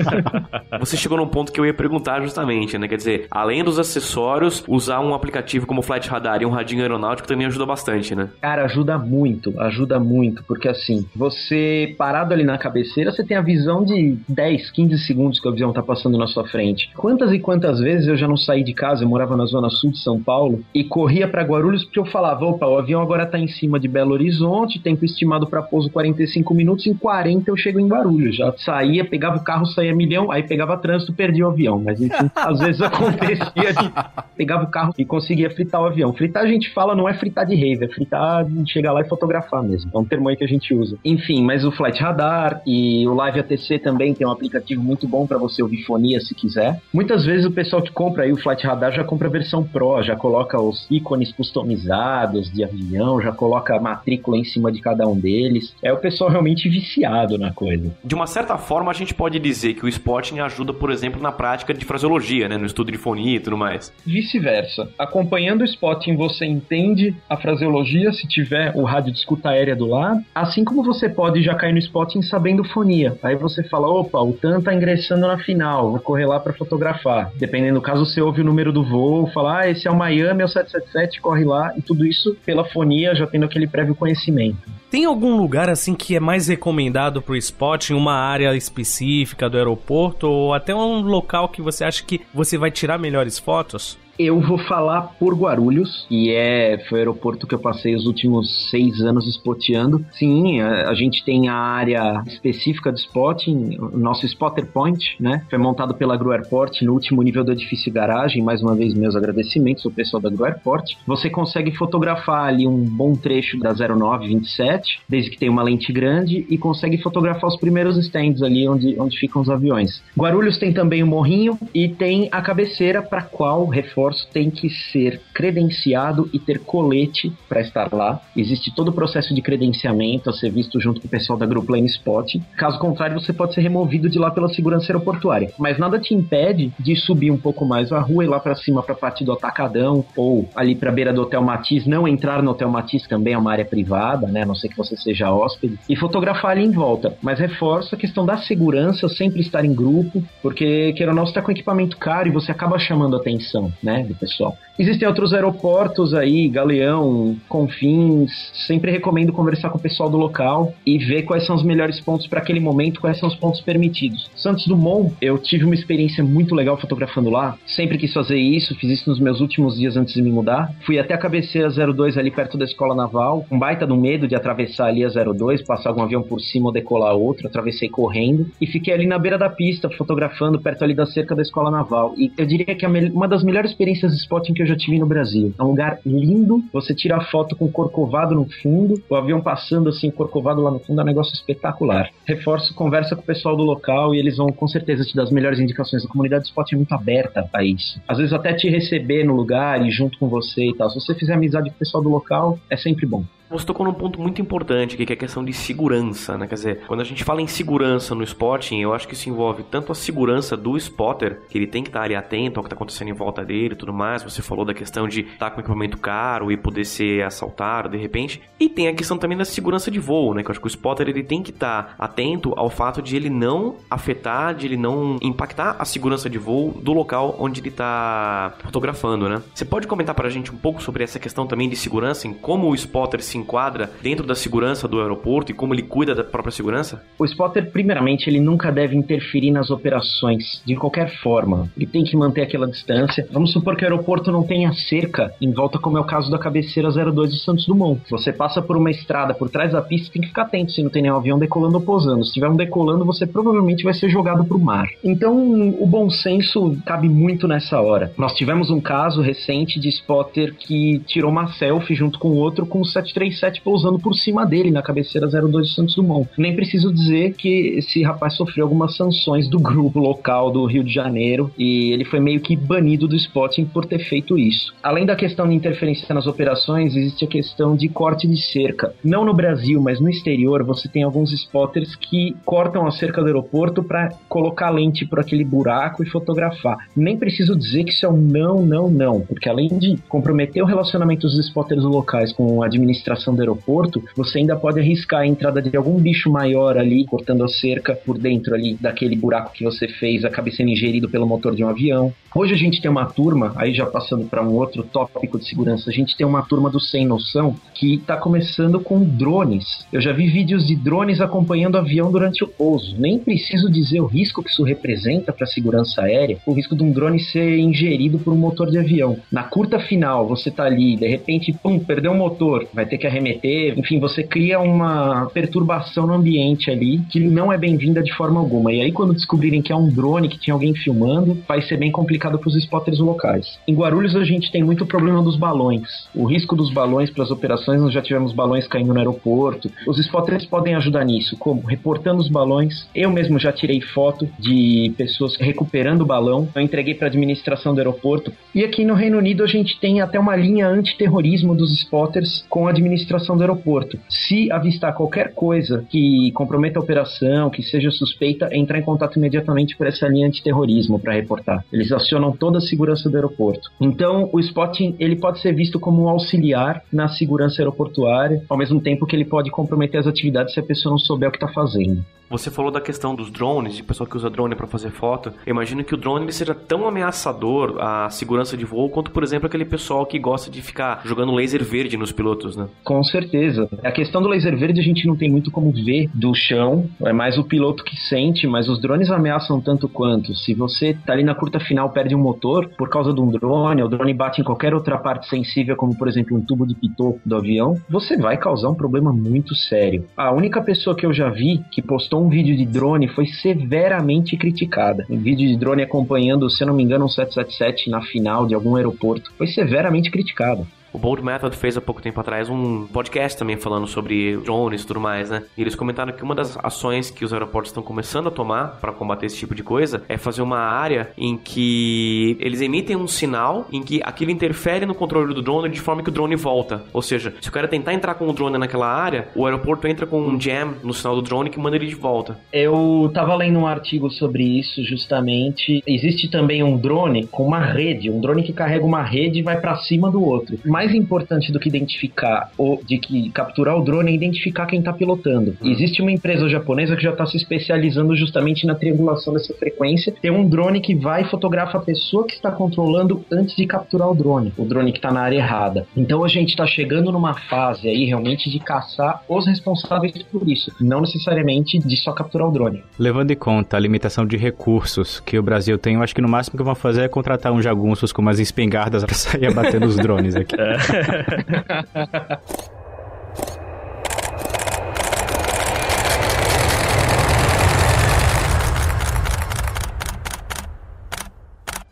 Você chegou num ponto que eu ia perguntar justamente, né? Quer dizer, além dos acessórios, usar um aplicativo como o Flight Radar e um radinho aeronáutico também ajuda bastante, né? Cara, ajuda muito, ajuda muito, porque assim, você parado ali na cabeceira, você tem a visão de 10, 15 segundos que o avião tá passando na sua frente. Quantas e quantas vezes eu já não saí de casa, eu morava na zona sul de São Paulo, e corria para Guarulhos porque eu falava, opa, o avião agora tá em cima de Belo Horizonte, tempo estimado para pouso 45 minutos, em 40 eu chego em Guarulhos. Já saía, pegava o carro, saía milhão, aí pegava trânsito, perdia o avião. Mas enfim, às vezes acontecia de pegava o carro e conseguia fritar o avião. Fritar a gente fala não é fritar de rave, é fritar de chegar lá e fotografar mesmo. É um termo aí que a gente usa. Enfim, mas o Flight Radar e o Live ATC também tem um aplicativo muito bom para você ouvir fonia se quiser. Muitas vezes o pessoal que compra aí o Flight Radar já compra a versão Pro, já coloca os ícones customizados de avião, já coloca a matrícula em cima de cada um deles. É o pessoal realmente viciado na coisa. De uma certa forma, a gente pode dizer que o Spotting ajuda, por exemplo, na prática de fraseologia, né? No estudo de fonia e tudo mais. Vice-versa. Acompanhando o Spotting, você entende a fraseologia se tiver o rádio de escuta aérea do lado, assim como você pode já cair no Spotting sabendo fonia. Aí você fala, opa, o TAN tá ingressando na final, vou correr lá para fotografar. Dependendo do caso, você ouve o número do voo, fala, ah, esse é o Miami, o 777, corre lá, e tudo isso pela fonia, já tendo aquele prévio conhecimento. Tem algum lugar assim que é mais recomendado pro spot, em uma área específica do aeroporto ou até um local que você acha que você vai tirar melhores fotos? Eu vou falar por Guarulhos, que é, foi o aeroporto que eu passei os últimos seis anos spoteando. Sim, a, a gente tem a área específica do spotting, o nosso Spotter Point, né? Foi montado pela Gru Airport no último nível do edifício garagem. Mais uma vez, meus agradecimentos ao pessoal da Gru Airport. Você consegue fotografar ali um bom trecho da 0927, desde que tem uma lente grande, e consegue fotografar os primeiros stands ali onde, onde ficam os aviões. Guarulhos tem também o morrinho e tem a cabeceira para qual reforça tem que ser credenciado e ter colete para estar lá. Existe todo o processo de credenciamento a ser visto junto com o pessoal da Lane Spot. Caso contrário, você pode ser removido de lá pela segurança aeroportuária. Mas nada te impede de subir um pouco mais a rua e lá para cima para a parte do Atacadão ou ali para beira do Hotel Matiz, não entrar no Hotel Matiz também é uma área privada, né? A não sei que você seja hóspede e fotografar ali em volta. Mas reforço a questão da segurança, sempre estar em grupo, porque queira ou não, está com equipamento caro e você acaba chamando atenção, né? Do pessoal. Existem outros aeroportos aí, Galeão, Confins. Sempre recomendo conversar com o pessoal do local e ver quais são os melhores pontos para aquele momento, quais são os pontos permitidos. Santos Dumont, eu tive uma experiência muito legal fotografando lá. Sempre quis fazer isso, fiz isso nos meus últimos dias antes de me mudar. Fui até a cabeceira 02 ali perto da escola naval, um baita do medo de atravessar ali a 02, passar algum avião por cima ou decolar outro. Atravessei correndo e fiquei ali na beira da pista fotografando perto ali da cerca da escola naval. E eu diria que uma das melhores experiências de spotting que eu já tive no Brasil. É um lugar lindo, você tira a foto com corcovado no fundo, o avião passando assim, corcovado lá no fundo, é um negócio espetacular. Reforço, conversa com o pessoal do local e eles vão com certeza te dar as melhores indicações. A comunidade de spot é muito aberta a isso. Às vezes até te receber no lugar e junto com você e tal. Se você fizer amizade com o pessoal do local, é sempre bom. Você tocou num ponto muito importante, que é a questão de segurança, né? Quer dizer, quando a gente fala em segurança no spotting, eu acho que isso envolve tanto a segurança do spotter, que ele tem que estar ali atento ao que está acontecendo em volta dele e tudo mais. Você falou da questão de estar com equipamento caro e poder ser assaltado de repente. E tem a questão também da segurança de voo, né? Que eu acho que o spotter ele tem que estar atento ao fato de ele não afetar, de ele não impactar a segurança de voo do local onde ele está fotografando, né? Você pode comentar para a gente um pouco sobre essa questão também de segurança, em como o spotter se enquadra dentro da segurança do aeroporto e como ele cuida da própria segurança? O spotter, primeiramente, ele nunca deve interferir nas operações de qualquer forma. Ele tem que manter aquela distância. Vamos supor que o aeroporto não tenha cerca em volta, como é o caso da cabeceira 02 de Santos Dumont. Você passa por uma estrada por trás da pista, tem que ficar atento se não tem nenhum avião decolando ou pousando. Se tiver um decolando, você provavelmente vai ser jogado para o mar. Então, o bom senso cabe muito nessa hora. Nós tivemos um caso recente de spotter que tirou uma selfie junto com outro com o 737 7 pousando por cima dele na cabeceira 02 Santos Dumont. Nem preciso dizer que esse rapaz sofreu algumas sanções do grupo local do Rio de Janeiro e ele foi meio que banido do Spotting por ter feito isso. Além da questão de interferência nas operações, existe a questão de corte de cerca. Não no Brasil, mas no exterior, você tem alguns spotters que cortam a cerca do aeroporto para colocar lente por aquele buraco e fotografar. Nem preciso dizer que isso é um não, não, não, porque além de comprometer o relacionamento dos spotters locais com a administração do aeroporto, você ainda pode arriscar a entrada de algum bicho maior ali, cortando a cerca por dentro ali daquele buraco que você fez, acaba sendo ingerido pelo motor de um avião. Hoje a gente tem uma turma, aí já passando para um outro tópico de segurança, a gente tem uma turma do Sem Noção que está começando com drones. Eu já vi vídeos de drones acompanhando o avião durante o pouso. Nem preciso dizer o risco que isso representa para a segurança aérea, o risco de um drone ser ingerido por um motor de avião. Na curta final, você tá ali, de repente, pum, perdeu o motor, vai ter que arremeter, enfim, você cria uma perturbação no ambiente ali que não é bem-vinda de forma alguma. E aí, quando descobrirem que é um drone, que tinha alguém filmando, vai ser bem complicado complicado para os spotters locais. Em Guarulhos a gente tem muito problema dos balões. O risco dos balões para as operações, nós já tivemos balões caindo no aeroporto. Os spotters podem ajudar nisso, como reportando os balões. Eu mesmo já tirei foto de pessoas recuperando o balão. Eu entreguei para a administração do aeroporto. E aqui no Reino Unido a gente tem até uma linha antiterrorismo dos spotters com a administração do aeroporto. Se avistar qualquer coisa que comprometa a operação, que seja suspeita, entrar em contato imediatamente por essa linha antiterrorismo para reportar. Eles acionam toda a segurança do aeroporto. Então, o spotting ele pode ser visto como um auxiliar na segurança aeroportuária, ao mesmo tempo que ele pode comprometer as atividades se a pessoa não souber o que está fazendo. Você falou da questão dos drones, de pessoa que usa drone para fazer foto. Eu imagino que o drone seja tão ameaçador à segurança de voo quanto, por exemplo, aquele pessoal que gosta de ficar jogando laser verde nos pilotos, né? Com certeza. A questão do laser verde a gente não tem muito como ver do chão, é mais o piloto que sente, mas os drones ameaçam tanto quanto. Se você tá ali na curta final, perde um motor por causa de um drone, o drone bate em qualquer outra parte sensível, como por exemplo um tubo de pitot do avião, você vai causar um problema muito sério. A única pessoa que eu já vi que postou um vídeo de drone foi severamente criticada. Um vídeo de drone acompanhando, se não me engano, um 777 na final de algum aeroporto. Foi severamente criticada. O Bold Method fez há pouco tempo atrás um podcast também falando sobre drones e tudo mais, né? E eles comentaram que uma das ações que os aeroportos estão começando a tomar para combater esse tipo de coisa é fazer uma área em que eles emitem um sinal em que aquilo interfere no controle do drone de forma que o drone volta. Ou seja, se o cara tentar entrar com o drone naquela área, o aeroporto entra com um jam no sinal do drone que manda ele de volta. Eu tava lendo um artigo sobre isso justamente. Existe também um drone com uma rede, um drone que carrega uma rede e vai para cima do outro mais importante do que identificar ou de que capturar o drone é identificar quem está pilotando. Hum. Existe uma empresa japonesa que já está se especializando justamente na triangulação dessa frequência. Tem um drone que vai e fotografa a pessoa que está controlando antes de capturar o drone, o drone que está na área errada. Então a gente está chegando numa fase aí realmente de caçar os responsáveis por isso, não necessariamente de só capturar o drone. Levando em conta a limitação de recursos que o Brasil tem, eu acho que no máximo que vão fazer é contratar uns jagunços com umas espingardas para sair abatendo os drones aqui. É.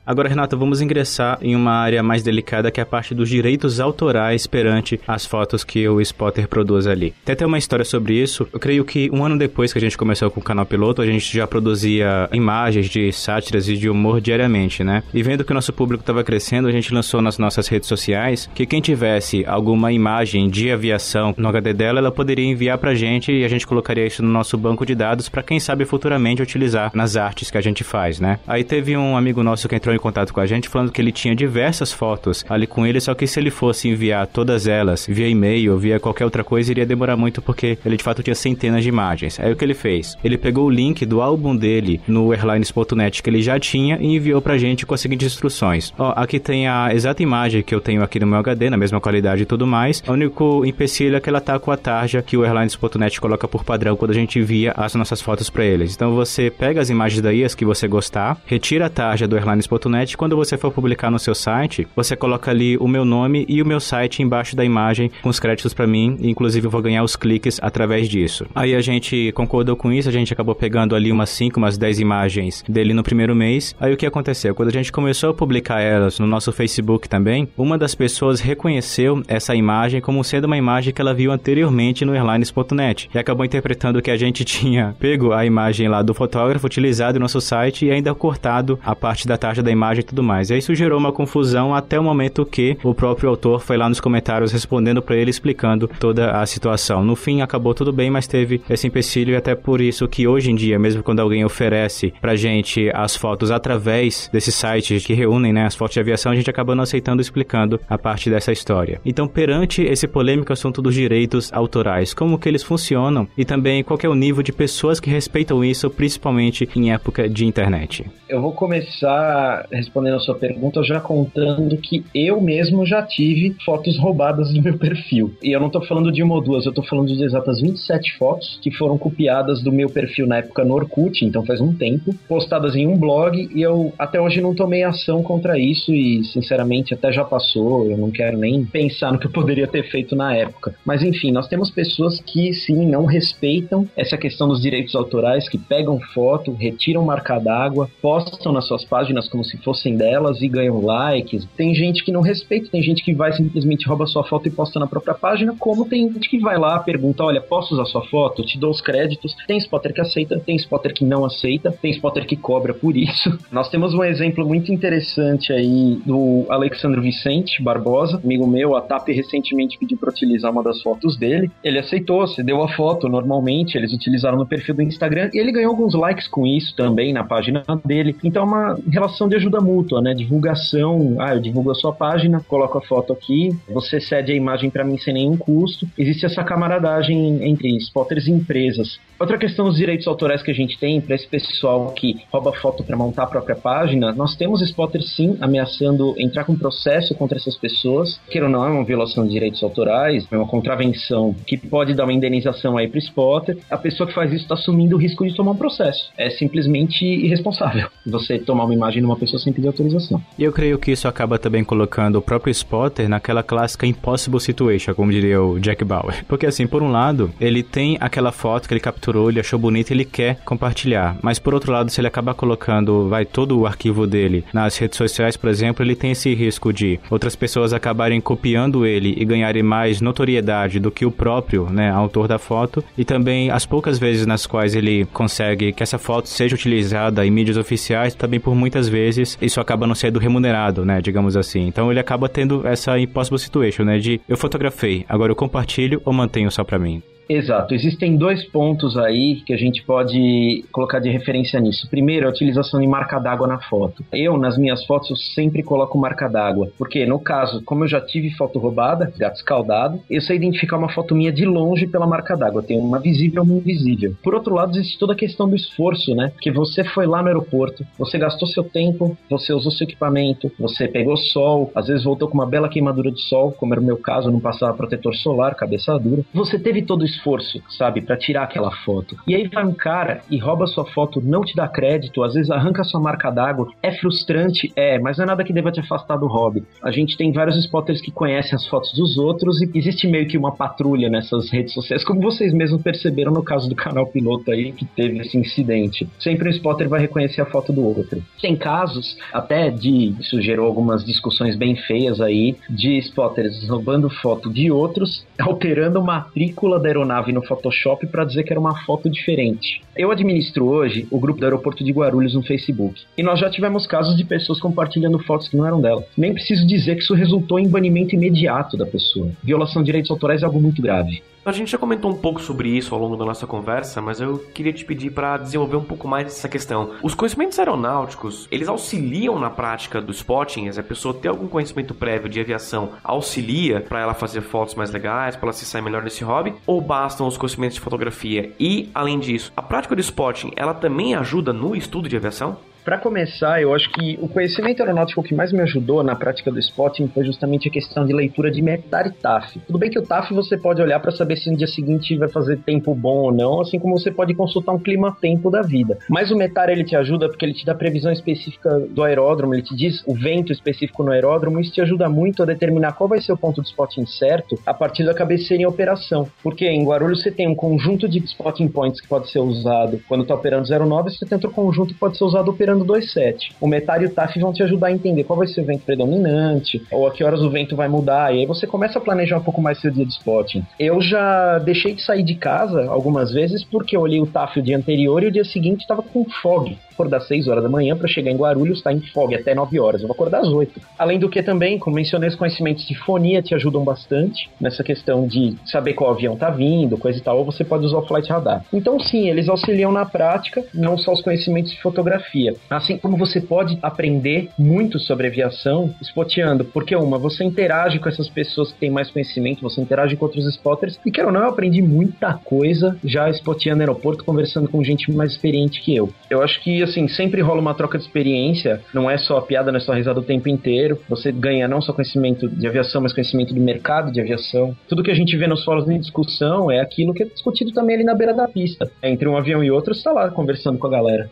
Agora, Renato, vamos ingressar em uma área mais delicada que é a parte dos direitos autorais perante as fotos que o spotter produz ali. Tem até uma história sobre isso. Eu creio que um ano depois que a gente começou com o canal piloto, a gente já produzia imagens de sátiras e de humor diariamente, né? E vendo que o nosso público estava crescendo, a gente lançou nas nossas redes sociais que quem tivesse alguma imagem de aviação no HD dela, ela poderia enviar pra gente e a gente colocaria isso no nosso banco de dados para quem sabe futuramente utilizar nas artes que a gente faz, né? Aí teve um amigo nosso que entrou em contato com a gente falando que ele tinha diversas fotos ali com ele, só que se ele fosse enviar todas elas via e-mail via qualquer outra coisa, iria demorar muito porque ele de fato tinha centenas de imagens. Aí o que ele fez? Ele pegou o link do álbum dele no airlines.net que ele já tinha e enviou pra gente com as seguintes instruções. Ó, aqui tem a exata imagem que eu tenho aqui no meu HD, na mesma qualidade e tudo mais. O único empecilho é que ela tá com a tarja que o airlines.net coloca por padrão quando a gente envia as nossas fotos para eles. Então você pega as imagens daí, as que você gostar, retira a tarja do airlines.net airlines.net, quando você for publicar no seu site, você coloca ali o meu nome e o meu site embaixo da imagem com os créditos para mim, e inclusive eu vou ganhar os cliques através disso. Aí a gente concordou com isso, a gente acabou pegando ali umas 5, umas 10 imagens dele no primeiro mês. Aí o que aconteceu? Quando a gente começou a publicar elas no nosso Facebook também, uma das pessoas reconheceu essa imagem como sendo uma imagem que ela viu anteriormente no airlines.net e acabou interpretando que a gente tinha pego a imagem lá do fotógrafo, utilizado no nosso site e ainda cortado a parte da taxa da imagem e tudo mais. E aí isso gerou uma confusão até o momento que o próprio autor foi lá nos comentários respondendo para ele, explicando toda a situação. No fim, acabou tudo bem, mas teve esse empecilho e até por isso que hoje em dia, mesmo quando alguém oferece pra gente as fotos através desses sites que reúnem né, as fotos de aviação, a gente acaba não aceitando explicando a parte dessa história. Então, perante esse polêmico assunto dos direitos autorais, como que eles funcionam e também qual é o nível de pessoas que respeitam isso, principalmente em época de internet. Eu vou começar respondendo a sua pergunta já contando que eu mesmo já tive fotos roubadas do meu perfil. E eu não tô falando de uma ou duas, eu tô falando de exatas 27 fotos que foram copiadas do meu perfil na época no Orkut, então faz um tempo, postadas em um blog e eu até hoje não tomei ação contra isso e sinceramente até já passou, eu não quero nem pensar no que eu poderia ter feito na época. Mas enfim, nós temos pessoas que sim não respeitam essa questão dos direitos autorais, que pegam foto, retiram marca d'água, postam nas suas páginas como se fossem delas e ganham likes. Tem gente que não respeita, tem gente que vai simplesmente rouba sua foto e posta na própria página, como tem gente que vai lá, pergunta, olha, posso usar sua foto? Te dou os créditos. Tem spotter que aceita, tem spotter que não aceita, tem spotter que cobra por isso. Nós temos um exemplo muito interessante aí do Alexandre Vicente Barbosa, amigo meu, a TAP recentemente pediu para utilizar uma das fotos dele. Ele aceitou, cedeu a foto normalmente, eles utilizaram no perfil do Instagram e ele ganhou alguns likes com isso também na página dele. Então é uma relação de ajuda mútua, né? Divulgação, ah, eu divulgo a sua página, coloco a foto aqui, você cede a imagem para mim sem nenhum custo. Existe essa camaradagem entre spotters e empresas. Outra questão dos direitos autorais que a gente tem para esse pessoal que rouba foto para montar a própria página, nós temos spotters sim ameaçando entrar com processo contra essas pessoas. Ou não, é uma violação de direitos autorais, é uma contravenção que pode dar uma indenização aí pro spotter. A pessoa que faz isso está assumindo o risco de tomar um processo. É simplesmente irresponsável você tomar uma imagem de uma pessoa sem pedir autorização. E eu creio que isso acaba também colocando o próprio spotter naquela clássica impossible situation, como diria o Jack Bauer. Porque assim, por um lado, ele tem aquela foto que ele capturou, ele achou bonita, ele quer compartilhar. Mas por outro lado, se ele acabar colocando, vai todo o arquivo dele nas redes sociais, por exemplo, ele tem esse risco de outras pessoas acabarem copiando ele e ganharem mais notoriedade do que o próprio, né, autor da foto. E também as poucas vezes nas quais ele consegue que essa foto seja utilizada em mídias oficiais, também por muitas vezes isso acaba não sendo remunerado, né, digamos assim. Então ele acaba tendo essa impossible situation, né, de eu fotografei, agora eu compartilho ou mantenho só para mim. Exato. Existem dois pontos aí que a gente pode colocar de referência nisso. Primeiro, a utilização de marca d'água na foto. Eu, nas minhas fotos, eu sempre coloco marca d'água. Porque, no caso, como eu já tive foto roubada, gato escaldado, eu sei identificar uma foto minha de longe pela marca d'água. Tem uma visível e uma invisível. Por outro lado, existe toda a questão do esforço, né? Que você foi lá no aeroporto, você gastou seu tempo, você usou seu equipamento, você pegou sol, às vezes voltou com uma bela queimadura de sol, como era o meu caso, eu não passava protetor solar, cabeça dura. Você teve todo o esforço, sabe, para tirar aquela foto. E aí vai um cara e rouba sua foto, não te dá crédito, às vezes arranca sua marca d'água. É frustrante, é, mas não é nada que deva te afastar do hobby. A gente tem vários spotters que conhecem as fotos dos outros e existe meio que uma patrulha nessas redes sociais, como vocês mesmos perceberam no caso do canal piloto aí que teve esse incidente. Sempre um spotter vai reconhecer a foto do outro. Tem casos até de isso gerou algumas discussões bem feias aí de spotters roubando foto de outros, alterando matrícula da aeronave no Photoshop para dizer que era uma foto diferente. Eu administro hoje o grupo do aeroporto de Guarulhos no Facebook. E nós já tivemos casos de pessoas compartilhando fotos que não eram dela. Nem preciso dizer que isso resultou em banimento imediato da pessoa. Violação de direitos autorais é algo muito grave. A gente já comentou um pouco sobre isso ao longo da nossa conversa, mas eu queria te pedir para desenvolver um pouco mais essa questão. Os conhecimentos aeronáuticos, eles auxiliam na prática do spotting? A pessoa ter algum conhecimento prévio de aviação auxilia para ela fazer fotos mais legais, para ela se sair melhor nesse hobby? Ou bastam os conhecimentos de fotografia? E, além disso, a prática do spotting, ela também ajuda no estudo de aviação? Para começar, eu acho que o conhecimento aeronáutico que mais me ajudou na prática do spotting foi justamente a questão de leitura de METAR e TAF. Tudo bem que o TAF você pode olhar para saber se no dia seguinte vai fazer tempo bom ou não, assim como você pode consultar um clima-tempo da vida. Mas o METAR ele te ajuda porque ele te dá previsão específica do aeródromo, ele te diz o vento específico no aeródromo, isso te ajuda muito a determinar qual vai ser o ponto de spotting certo a partir da cabeceira em operação. Porque em Guarulhos você tem um conjunto de spotting points que pode ser usado quando está operando 09, você tem outro conjunto que pode ser usado operando 27. O METAR e o TAF vão te ajudar a entender qual vai ser o vento predominante, ou a que horas o vento vai mudar, e aí você começa a planejar um pouco mais seu dia de spotting. Eu já deixei de sair de casa algumas vezes porque eu olhei o TAF o dia anterior e o dia seguinte estava com fog acordar 6 horas da manhã para chegar em Guarulhos, tá em fog até 9 horas. Eu vou acordar às 8. Além do que também, como mencionei, os conhecimentos de fonia te ajudam bastante nessa questão de saber qual avião tá vindo, coisa e tal, ou você pode usar o Flight Radar. Então, sim, eles auxiliam na prática, não só os conhecimentos de fotografia. Assim como você pode aprender muito sobre aviação spoteando, porque uma, você interage com essas pessoas que têm mais conhecimento, você interage com outros spotters, e quero ou não, eu aprendi muita coisa já spoteando aeroporto, conversando com gente mais experiente que eu. Eu acho que assim, sempre rola uma troca de experiência, não é só a piada, não é só a risada o tempo inteiro. Você ganha não só conhecimento de aviação, mas conhecimento do mercado de aviação. Tudo que a gente vê nos fóruns de discussão é aquilo que é discutido também ali na beira da pista. Entre um avião e outro, você tá lá conversando com a galera.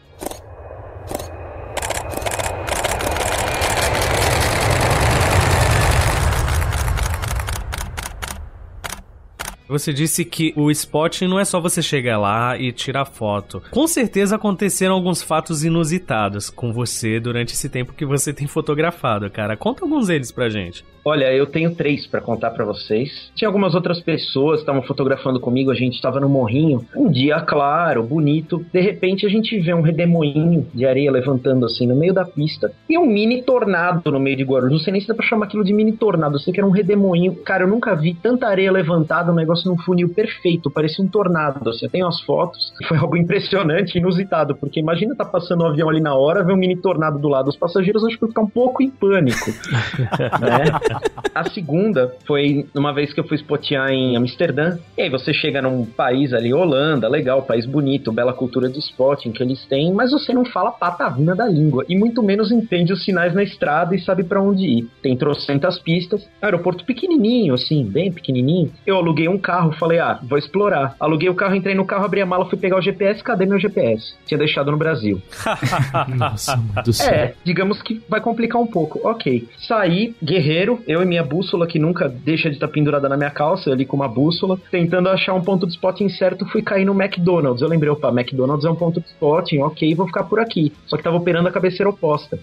Você disse que o spotting não é só você chegar lá e tirar foto. Com certeza aconteceram alguns fatos inusitados com você durante esse tempo que você tem fotografado, cara. Conta alguns deles pra gente. Olha, eu tenho três para contar para vocês. Tinha algumas outras pessoas que estavam fotografando comigo, a gente estava no morrinho. Um dia claro, bonito. De repente a gente vê um redemoinho de areia levantando assim no meio da pista. E um mini tornado no meio de Guarulhos. Não sei nem se dá pra chamar aquilo de mini tornado. Eu sei que era um redemoinho. Cara, eu nunca vi tanta areia levantada, um negócio num funil perfeito. Parecia um tornado. Você tem as fotos. Foi algo impressionante, inusitado. Porque imagina tá passando um avião ali na hora, ver um mini tornado do lado. Os passageiros acho que ficar um pouco em pânico. né? A segunda foi uma vez que eu fui spotear em Amsterdã. E aí você chega num país ali, Holanda, legal, país bonito, bela cultura de spotting que eles têm, mas você não fala patavina da língua e muito menos entende os sinais na estrada e sabe para onde ir. Tem trocentas pistas, aeroporto pequenininho, assim, bem pequenininho. Eu aluguei um carro, falei, ah, vou explorar. Aluguei o carro, entrei no carro, abri a mala, fui pegar o GPS, cadê meu GPS? Tinha deixado no Brasil. Nossa, do céu. É, digamos que vai complicar um pouco. Ok. Saí, guerreiro, eu e minha bússola, que nunca deixa de estar pendurada na minha calça, ali com uma bússola, tentando achar um ponto de spotting certo, fui cair no McDonald's. Eu lembrei, opa, McDonald's é um ponto de spotting, ok, vou ficar por aqui. Só que tava operando a cabeceira oposta.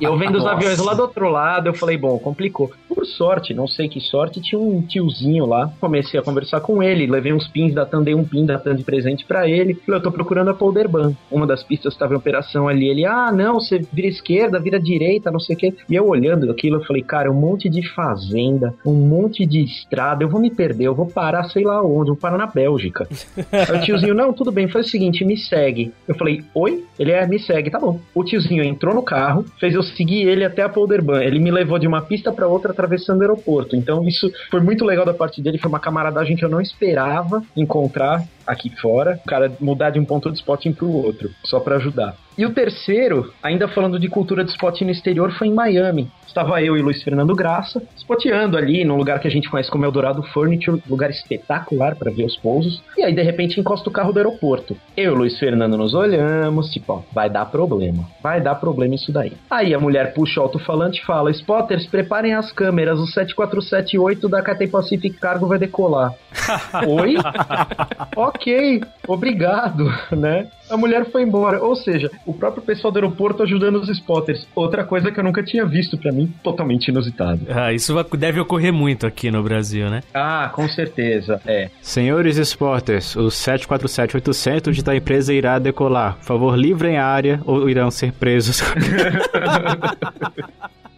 e eu vendo os aviões lá do outro lado, eu falei, bom, complicou. Por sorte, não sei que sorte, tinha um tiozinho lá. Comecei a conversar com ele, levei uns pins da TAM, dei um pin da TAM de presente para ele. Falei, eu tô procurando a Polderban. Uma das pistas estava em operação ali. Ele, ah, não, você vira esquerda, vira direita, não sei o quê. E eu olhando aquilo, eu falei, cara, um monte de fazenda, um monte de estrada, eu vou me perder, eu vou parar sei lá onde, eu vou parar na Bélgica. Aí o tiozinho, não, tudo bem, faz o seguinte, me segue. Eu falei, oi? Ele é, me segue, tá bom. O tiozinho entrou no carro, fez eu seguir ele até a Polderban. Ele me levou de uma pista para outra atravessando o aeroporto. Então isso foi muito legal da parte dele, foi uma camaradagem que eu não esperava encontrar aqui fora, o cara mudar de um ponto de spotting pro outro, só para ajudar. E o terceiro, ainda falando de cultura de spotting no exterior, foi em Miami. Estava eu e Luiz Fernando Graça, spoteando ali num lugar que a gente conhece como Eldorado Furniture, lugar espetacular para ver os pousos. E aí, de repente, encosta o carro do aeroporto. Eu e Luiz Fernando nos olhamos, tipo, ó, vai dar problema. Vai dar problema isso daí. Aí a mulher puxa o alto-falante e fala: Spotters, preparem as câmeras, o 7478 da Cathay Pacific Cargo vai decolar. Oi? ok, obrigado, né? A mulher foi embora. Ou seja, o próprio pessoal do aeroporto ajudando os spotters. Outra coisa que eu nunca tinha visto para mim, totalmente inusitado. Ah, isso deve ocorrer muito aqui no Brasil, né? Ah, com certeza, é. Senhores spotters, o 747-800 de da empresa irá decolar. Por favor, livrem a área ou irão ser presos.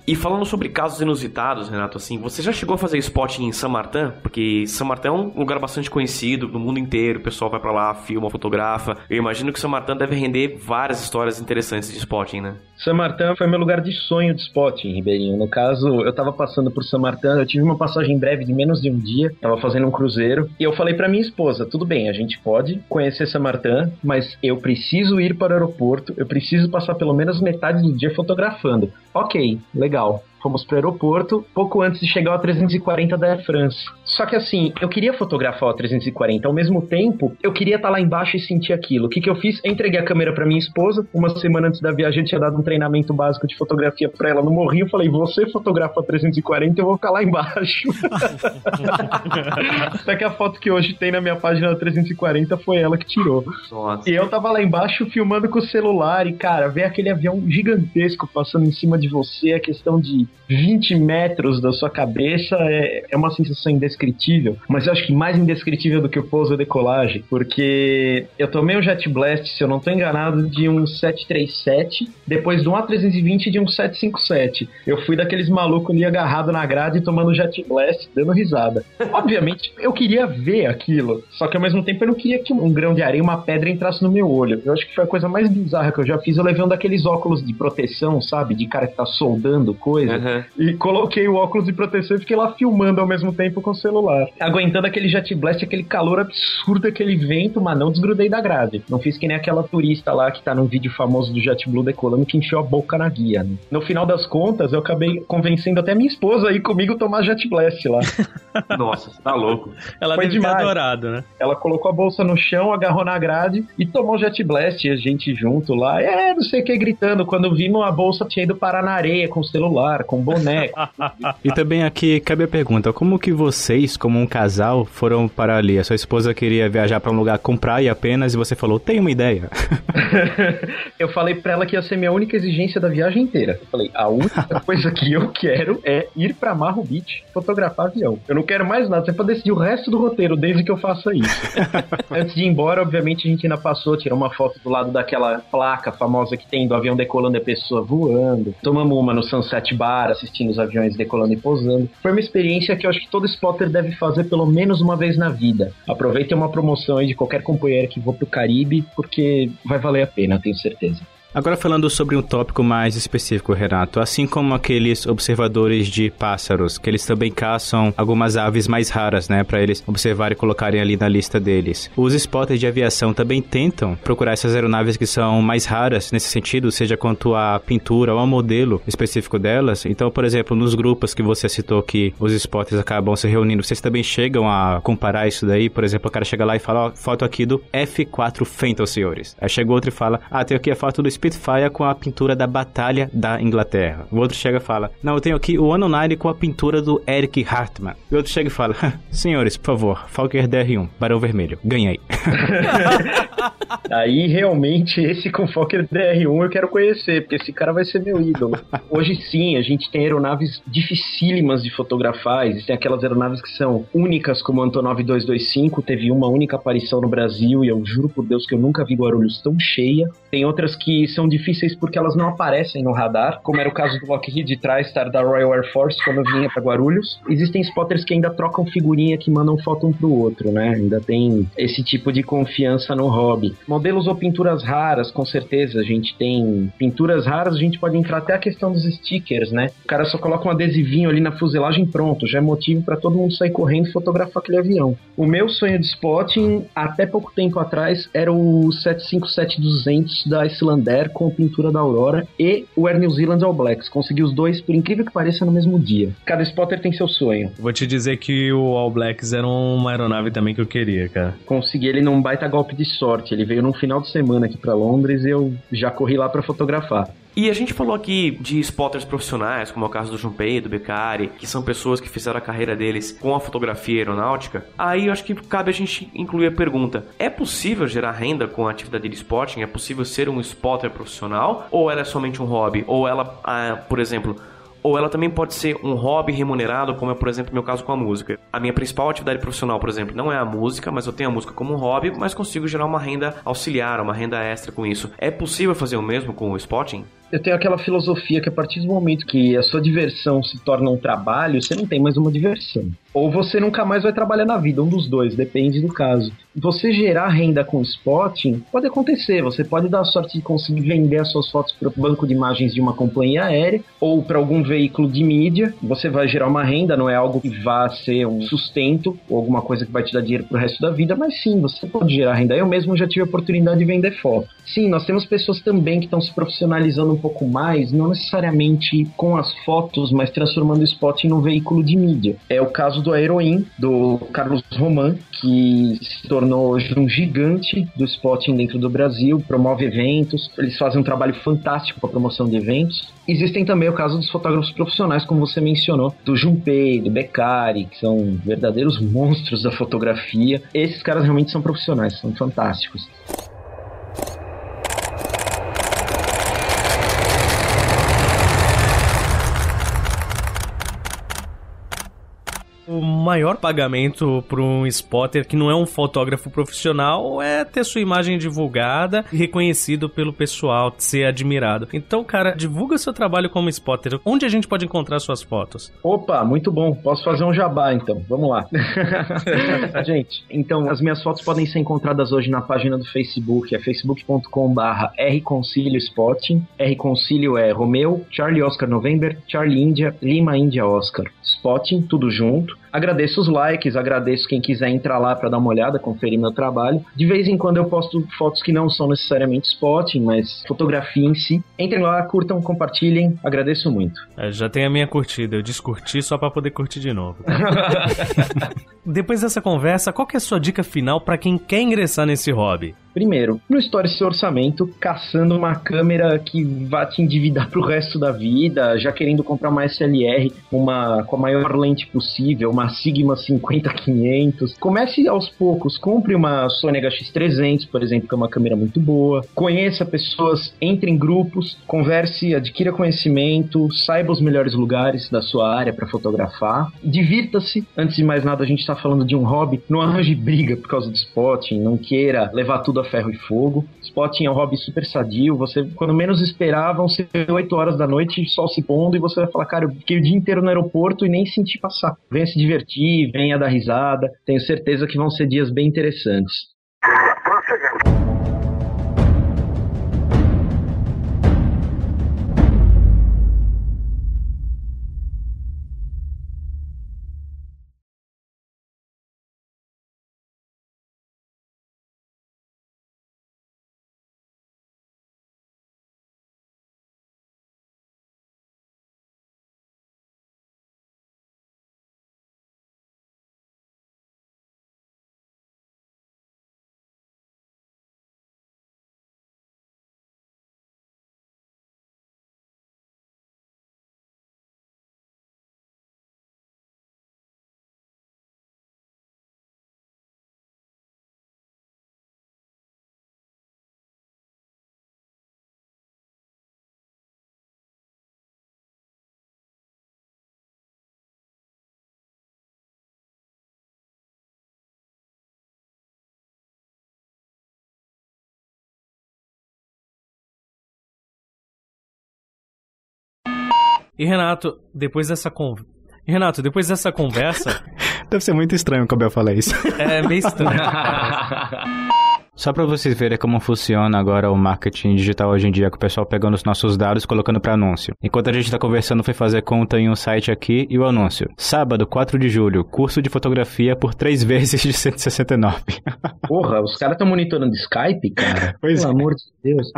E falando sobre casos inusitados, Renato, assim, você já chegou a fazer spot em San Martin? Porque San Martin é um lugar bastante conhecido no mundo inteiro, o pessoal vai para lá, filma, fotografa. Eu imagino que San Martin deve render várias histórias interessantes de spotting, né? San Martin foi meu lugar de sonho de spotting, Ribeirinho. No caso, eu tava passando por San Martin, eu tive uma passagem breve de menos de um dia, tava fazendo um cruzeiro, e eu falei para minha esposa, tudo bem, a gente pode conhecer San Martin, mas eu preciso ir para o aeroporto, eu preciso passar pelo menos metade do dia fotografando. Ok, legal fomos pro aeroporto, pouco antes de chegar ao 340 da Air France. Só que assim, eu queria fotografar o 340, ao mesmo tempo, eu queria estar tá lá embaixo e sentir aquilo. O que, que eu fiz? Eu entreguei a câmera para minha esposa, uma semana antes da viagem eu tinha dado um treinamento básico de fotografia para ela no Morrinho, falei, você fotografa 340, eu vou ficar lá embaixo. Só que a foto que hoje tem na minha página 340 foi ela que tirou. Nossa. E eu tava lá embaixo filmando com o celular e, cara, ver aquele avião gigantesco passando em cima de você, a questão de 20 metros da sua cabeça é, é uma sensação indescritível. Mas eu acho que mais indescritível do que o pouso é decolagem, porque eu tomei um Jet Blast, se eu não tô enganado, de um 737, depois de um A320 de um 757. Eu fui daqueles malucos ali agarrado na grade tomando Jet Blast, dando risada. Obviamente, eu queria ver aquilo, só que ao mesmo tempo eu não queria que um grão de areia, uma pedra entrasse no meu olho. Eu acho que foi a coisa mais bizarra que eu já fiz, eu levando aqueles óculos de proteção, sabe? De cara que tá soldando coisa. Uhum. E coloquei o óculos de proteção e fiquei lá filmando ao mesmo tempo com o celular. Aguentando aquele jet blast, aquele calor absurdo, aquele vento, mas não desgrudei da grade. Não fiz que nem aquela turista lá que tá num vídeo famoso do JetBlue decolando que encheu a boca na guia. Né? No final das contas, eu acabei convencendo até minha esposa aí comigo tomar jet blast lá. Nossa, você tá louco. Ela Foi deve demais. ter adorado, né? Ela colocou a bolsa no chão, agarrou na grade e tomou o jet blast, e a gente junto lá. É, não sei o que, gritando. Quando vimos a bolsa tinha ido parar na areia com o celular, com boneco. e também aqui cabe a pergunta: como que vocês, como um casal, foram para ali? A sua esposa queria viajar para um lugar com praia apenas e você falou, tem uma ideia. eu falei para ela que ia ser minha única exigência da viagem inteira. Eu falei, a única coisa que eu quero é ir para Marro Beach fotografar avião. Eu não quero mais nada, você pode decidir o resto do roteiro desde que eu faça isso. Antes de ir embora, obviamente, a gente ainda passou, tirou uma foto do lado daquela placa famosa que tem do avião decolando e a pessoa voando. Tomamos uma no Sunset Bar, assistindo os aviões decolando e pousando. Foi uma experiência que eu acho que todo spotter deve fazer pelo menos uma vez na vida. Aproveitem uma promoção aí de qualquer companheiro que vou pro Caribe, porque vai valer a pena, tenho certeza. Agora falando sobre um tópico mais específico, Renato, assim como aqueles observadores de pássaros, que eles também caçam algumas aves mais raras, né, para eles observarem e colocarem ali na lista deles. Os spotters de aviação também tentam procurar essas aeronaves que são mais raras nesse sentido, seja quanto à pintura ou ao modelo específico delas. Então, por exemplo, nos grupos que você citou que os spotters acabam se reunindo, vocês também chegam a comparar isso daí? Por exemplo, o cara chega lá e fala, ó, foto aqui do F4 Phantom, senhores. Aí chega outro e fala, ah, tem aqui a foto do Spitfire com a pintura da Batalha da Inglaterra. O outro chega e fala: Não, eu tenho aqui o Ano 9 com a pintura do Eric Hartmann. E o outro chega e fala: Senhores, por favor, Falker DR1, Barão Vermelho, ganhei. Aí realmente esse com Fokker DR1 eu quero conhecer, porque esse cara vai ser meu ídolo. Hoje sim, a gente tem aeronaves dificílimas de fotografar, existem aquelas aeronaves que são únicas, como o Antonov 225, teve uma única aparição no Brasil e eu juro por Deus que eu nunca vi Guarulhos tão cheia. Tem outras que são difíceis porque elas não aparecem no radar, como era o caso do Lockheed TriStar da Royal Air Force quando vinha para Guarulhos. Existem spotters que ainda trocam figurinha que mandam foto um pro outro, né? Ainda tem esse tipo de confiança no hobby. Modelos ou pinturas raras, com certeza a gente tem pinturas raras, a gente pode entrar até a questão dos stickers, né? O cara só coloca um adesivinho ali na fuselagem pronto, já é motivo para todo mundo sair correndo e fotografar aquele avião. O meu sonho de spotting, até pouco tempo atrás, era o 757-200 da Com pintura da Aurora e o Air New Zealand All Blacks. Consegui os dois, por incrível que pareça, no mesmo dia. Cada spotter tem seu sonho. Vou te dizer que o All Blacks era uma aeronave também que eu queria, cara. Consegui ele num baita golpe de sorte. Ele veio num final de semana aqui para Londres e eu já corri lá para fotografar. E a gente falou aqui de spotters profissionais, como é o caso do Junpei, do Beccari, que são pessoas que fizeram a carreira deles com a fotografia aeronáutica. Aí eu acho que cabe a gente incluir a pergunta: é possível gerar renda com a atividade de spotting? É possível ser um spotter profissional? Ou ela é somente um hobby? Ou ela, ah, por exemplo, ou ela também pode ser um hobby remunerado, como é, por exemplo, meu caso com a música. A minha principal atividade profissional, por exemplo, não é a música, mas eu tenho a música como um hobby, mas consigo gerar uma renda auxiliar, uma renda extra com isso. É possível fazer o mesmo com o spotting? Eu tenho aquela filosofia que a partir do momento que a sua diversão se torna um trabalho, você não tem mais uma diversão. Ou você nunca mais vai trabalhar na vida, um dos dois, depende do caso. Você gerar renda com spotting pode acontecer, você pode dar a sorte de conseguir vender as suas fotos para o banco de imagens de uma companhia aérea ou para algum veículo de mídia. Você vai gerar uma renda, não é algo que vá ser um sustento ou alguma coisa que vai te dar dinheiro pro resto da vida, mas sim, você pode gerar renda. Eu mesmo já tive a oportunidade de vender foto. Sim, nós temos pessoas também que estão se profissionalizando um pouco mais, não necessariamente com as fotos, mas transformando o spotting num veículo de mídia. É o caso do Heroin, do Carlos Roman, que se tornou hoje um gigante do spotting dentro do Brasil, promove eventos, eles fazem um trabalho fantástico para promoção de eventos. Existem também o caso dos fotógrafos profissionais, como você mencionou, do Junpei, do Beccari, que são verdadeiros monstros da fotografia. Esses caras realmente são profissionais, são fantásticos. O maior pagamento para um spotter que não é um fotógrafo profissional é ter sua imagem divulgada e reconhecido pelo pessoal, ser admirado. Então, cara, divulga seu trabalho como spotter. Onde a gente pode encontrar suas fotos? Opa, muito bom. Posso fazer um jabá então. Vamos lá. gente, então as minhas fotos podem ser encontradas hoje na página do Facebook, é facebook.com/barra rconcilio spotting. Rconcilio é Romeu, Charlie Oscar November, Charlie Índia, Lima Índia Oscar. Spotting, tudo junto. Agradeço os likes, agradeço quem quiser entrar lá para dar uma olhada, conferir meu trabalho. De vez em quando eu posto fotos que não são necessariamente spotting, mas fotografia em si. Entrem lá, curtam, compartilhem, agradeço muito. É, já tem a minha curtida, eu descurti só para poder curtir de novo. Depois dessa conversa, qual é a sua dica final para quem quer ingressar nesse hobby? Primeiro, não estoure seu orçamento caçando uma câmera que vá te endividar pro resto da vida, já querendo comprar uma SLR uma, com a maior lente possível, uma Sigma 50-500. Comece aos poucos, compre uma Sony HX300, por exemplo, que é uma câmera muito boa. Conheça pessoas, entre em grupos, converse, adquira conhecimento, saiba os melhores lugares da sua área para fotografar. Divirta-se. Antes de mais nada, a gente está falando de um hobby. Não arranje briga por causa do spotting, não queira levar tudo a ferro e fogo. Spotting é um hobby super sadio. Você, quando menos esperar, vão ser 8 horas da noite, sol se pondo, e você vai falar, cara, eu fiquei o dia inteiro no aeroporto e nem senti passar. Venha se divertir, venha dar risada. Tenho certeza que vão ser dias bem interessantes. E Renato, depois dessa con... Renato, depois dessa conversa. Deve ser muito estranho quando eu falar isso. é meio estranho. Só para vocês verem como funciona agora o marketing digital hoje em dia, com o pessoal pegando os nossos dados e colocando para anúncio. Enquanto a gente está conversando, foi fazer conta em um site aqui e o anúncio. Sábado, 4 de julho, curso de fotografia por 3 vezes de 169. Porra, os caras estão monitorando Skype, cara? Pois Pelo é. amor de Deus.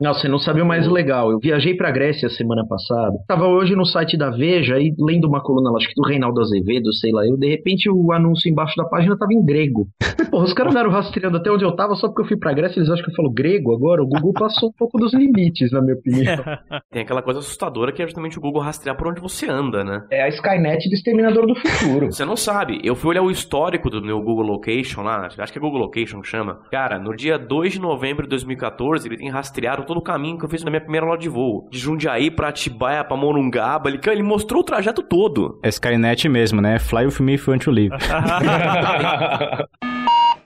Não, você não sabe o mais legal. Eu viajei pra Grécia semana passada. Tava hoje no site da Veja e lendo uma coluna, acho que do Reinaldo Azevedo, sei lá. Eu, de repente, o anúncio embaixo da página tava em grego. Porra, os caras andaram rastreando até onde eu tava só porque eu fui pra Grécia. Eles acham que eu falo grego agora. O Google passou um pouco dos limites, na minha opinião. Tem aquela coisa assustadora que é justamente o Google rastrear por onde você anda, né? É a Skynet do Exterminador do Futuro. Você não sabe. Eu fui olhar o histórico do meu Google Location lá, acho que é Google Location que chama. Cara, no dia 2 de novembro de 2014, ele tem rastreado todo o caminho que eu fiz na minha primeira aula de voo. De Jundiaí pra Atibaia, pra Morungaba. Ele, ele mostrou o trajeto todo. É Skynet mesmo, né? Fly with me if you want to live.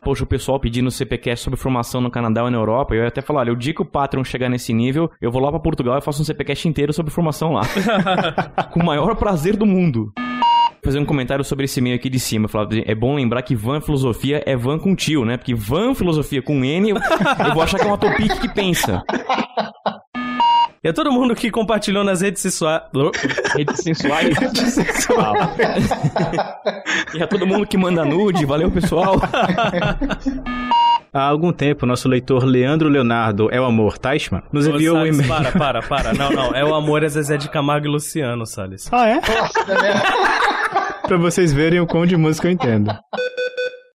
Poxa, o pessoal pedindo CPcast sobre formação no Canadá ou na Europa. Eu ia até falar, olha, o dia que o Patreon chegar nesse nível, eu vou lá pra Portugal e faço um CPcast inteiro sobre formação lá. Com o maior prazer do mundo fazer um comentário sobre esse meio aqui de cima. Falar, é bom lembrar que van filosofia é van com tio, né? Porque van filosofia com N, eu, eu vou achar que é uma topic que pensa. E a todo mundo que compartilhou nas redes sensuais. Redes sensuais. e a todo mundo que manda nude. Valeu, pessoal. Há algum tempo, nosso leitor Leandro Leonardo É o Amor Teichmann nos Ô, enviou um e-mail. Para, para, para. Não, não. É o amor é Zezé de Camargo e Luciano, Salles. Ah, é? pra vocês verem o quão de música eu entendo.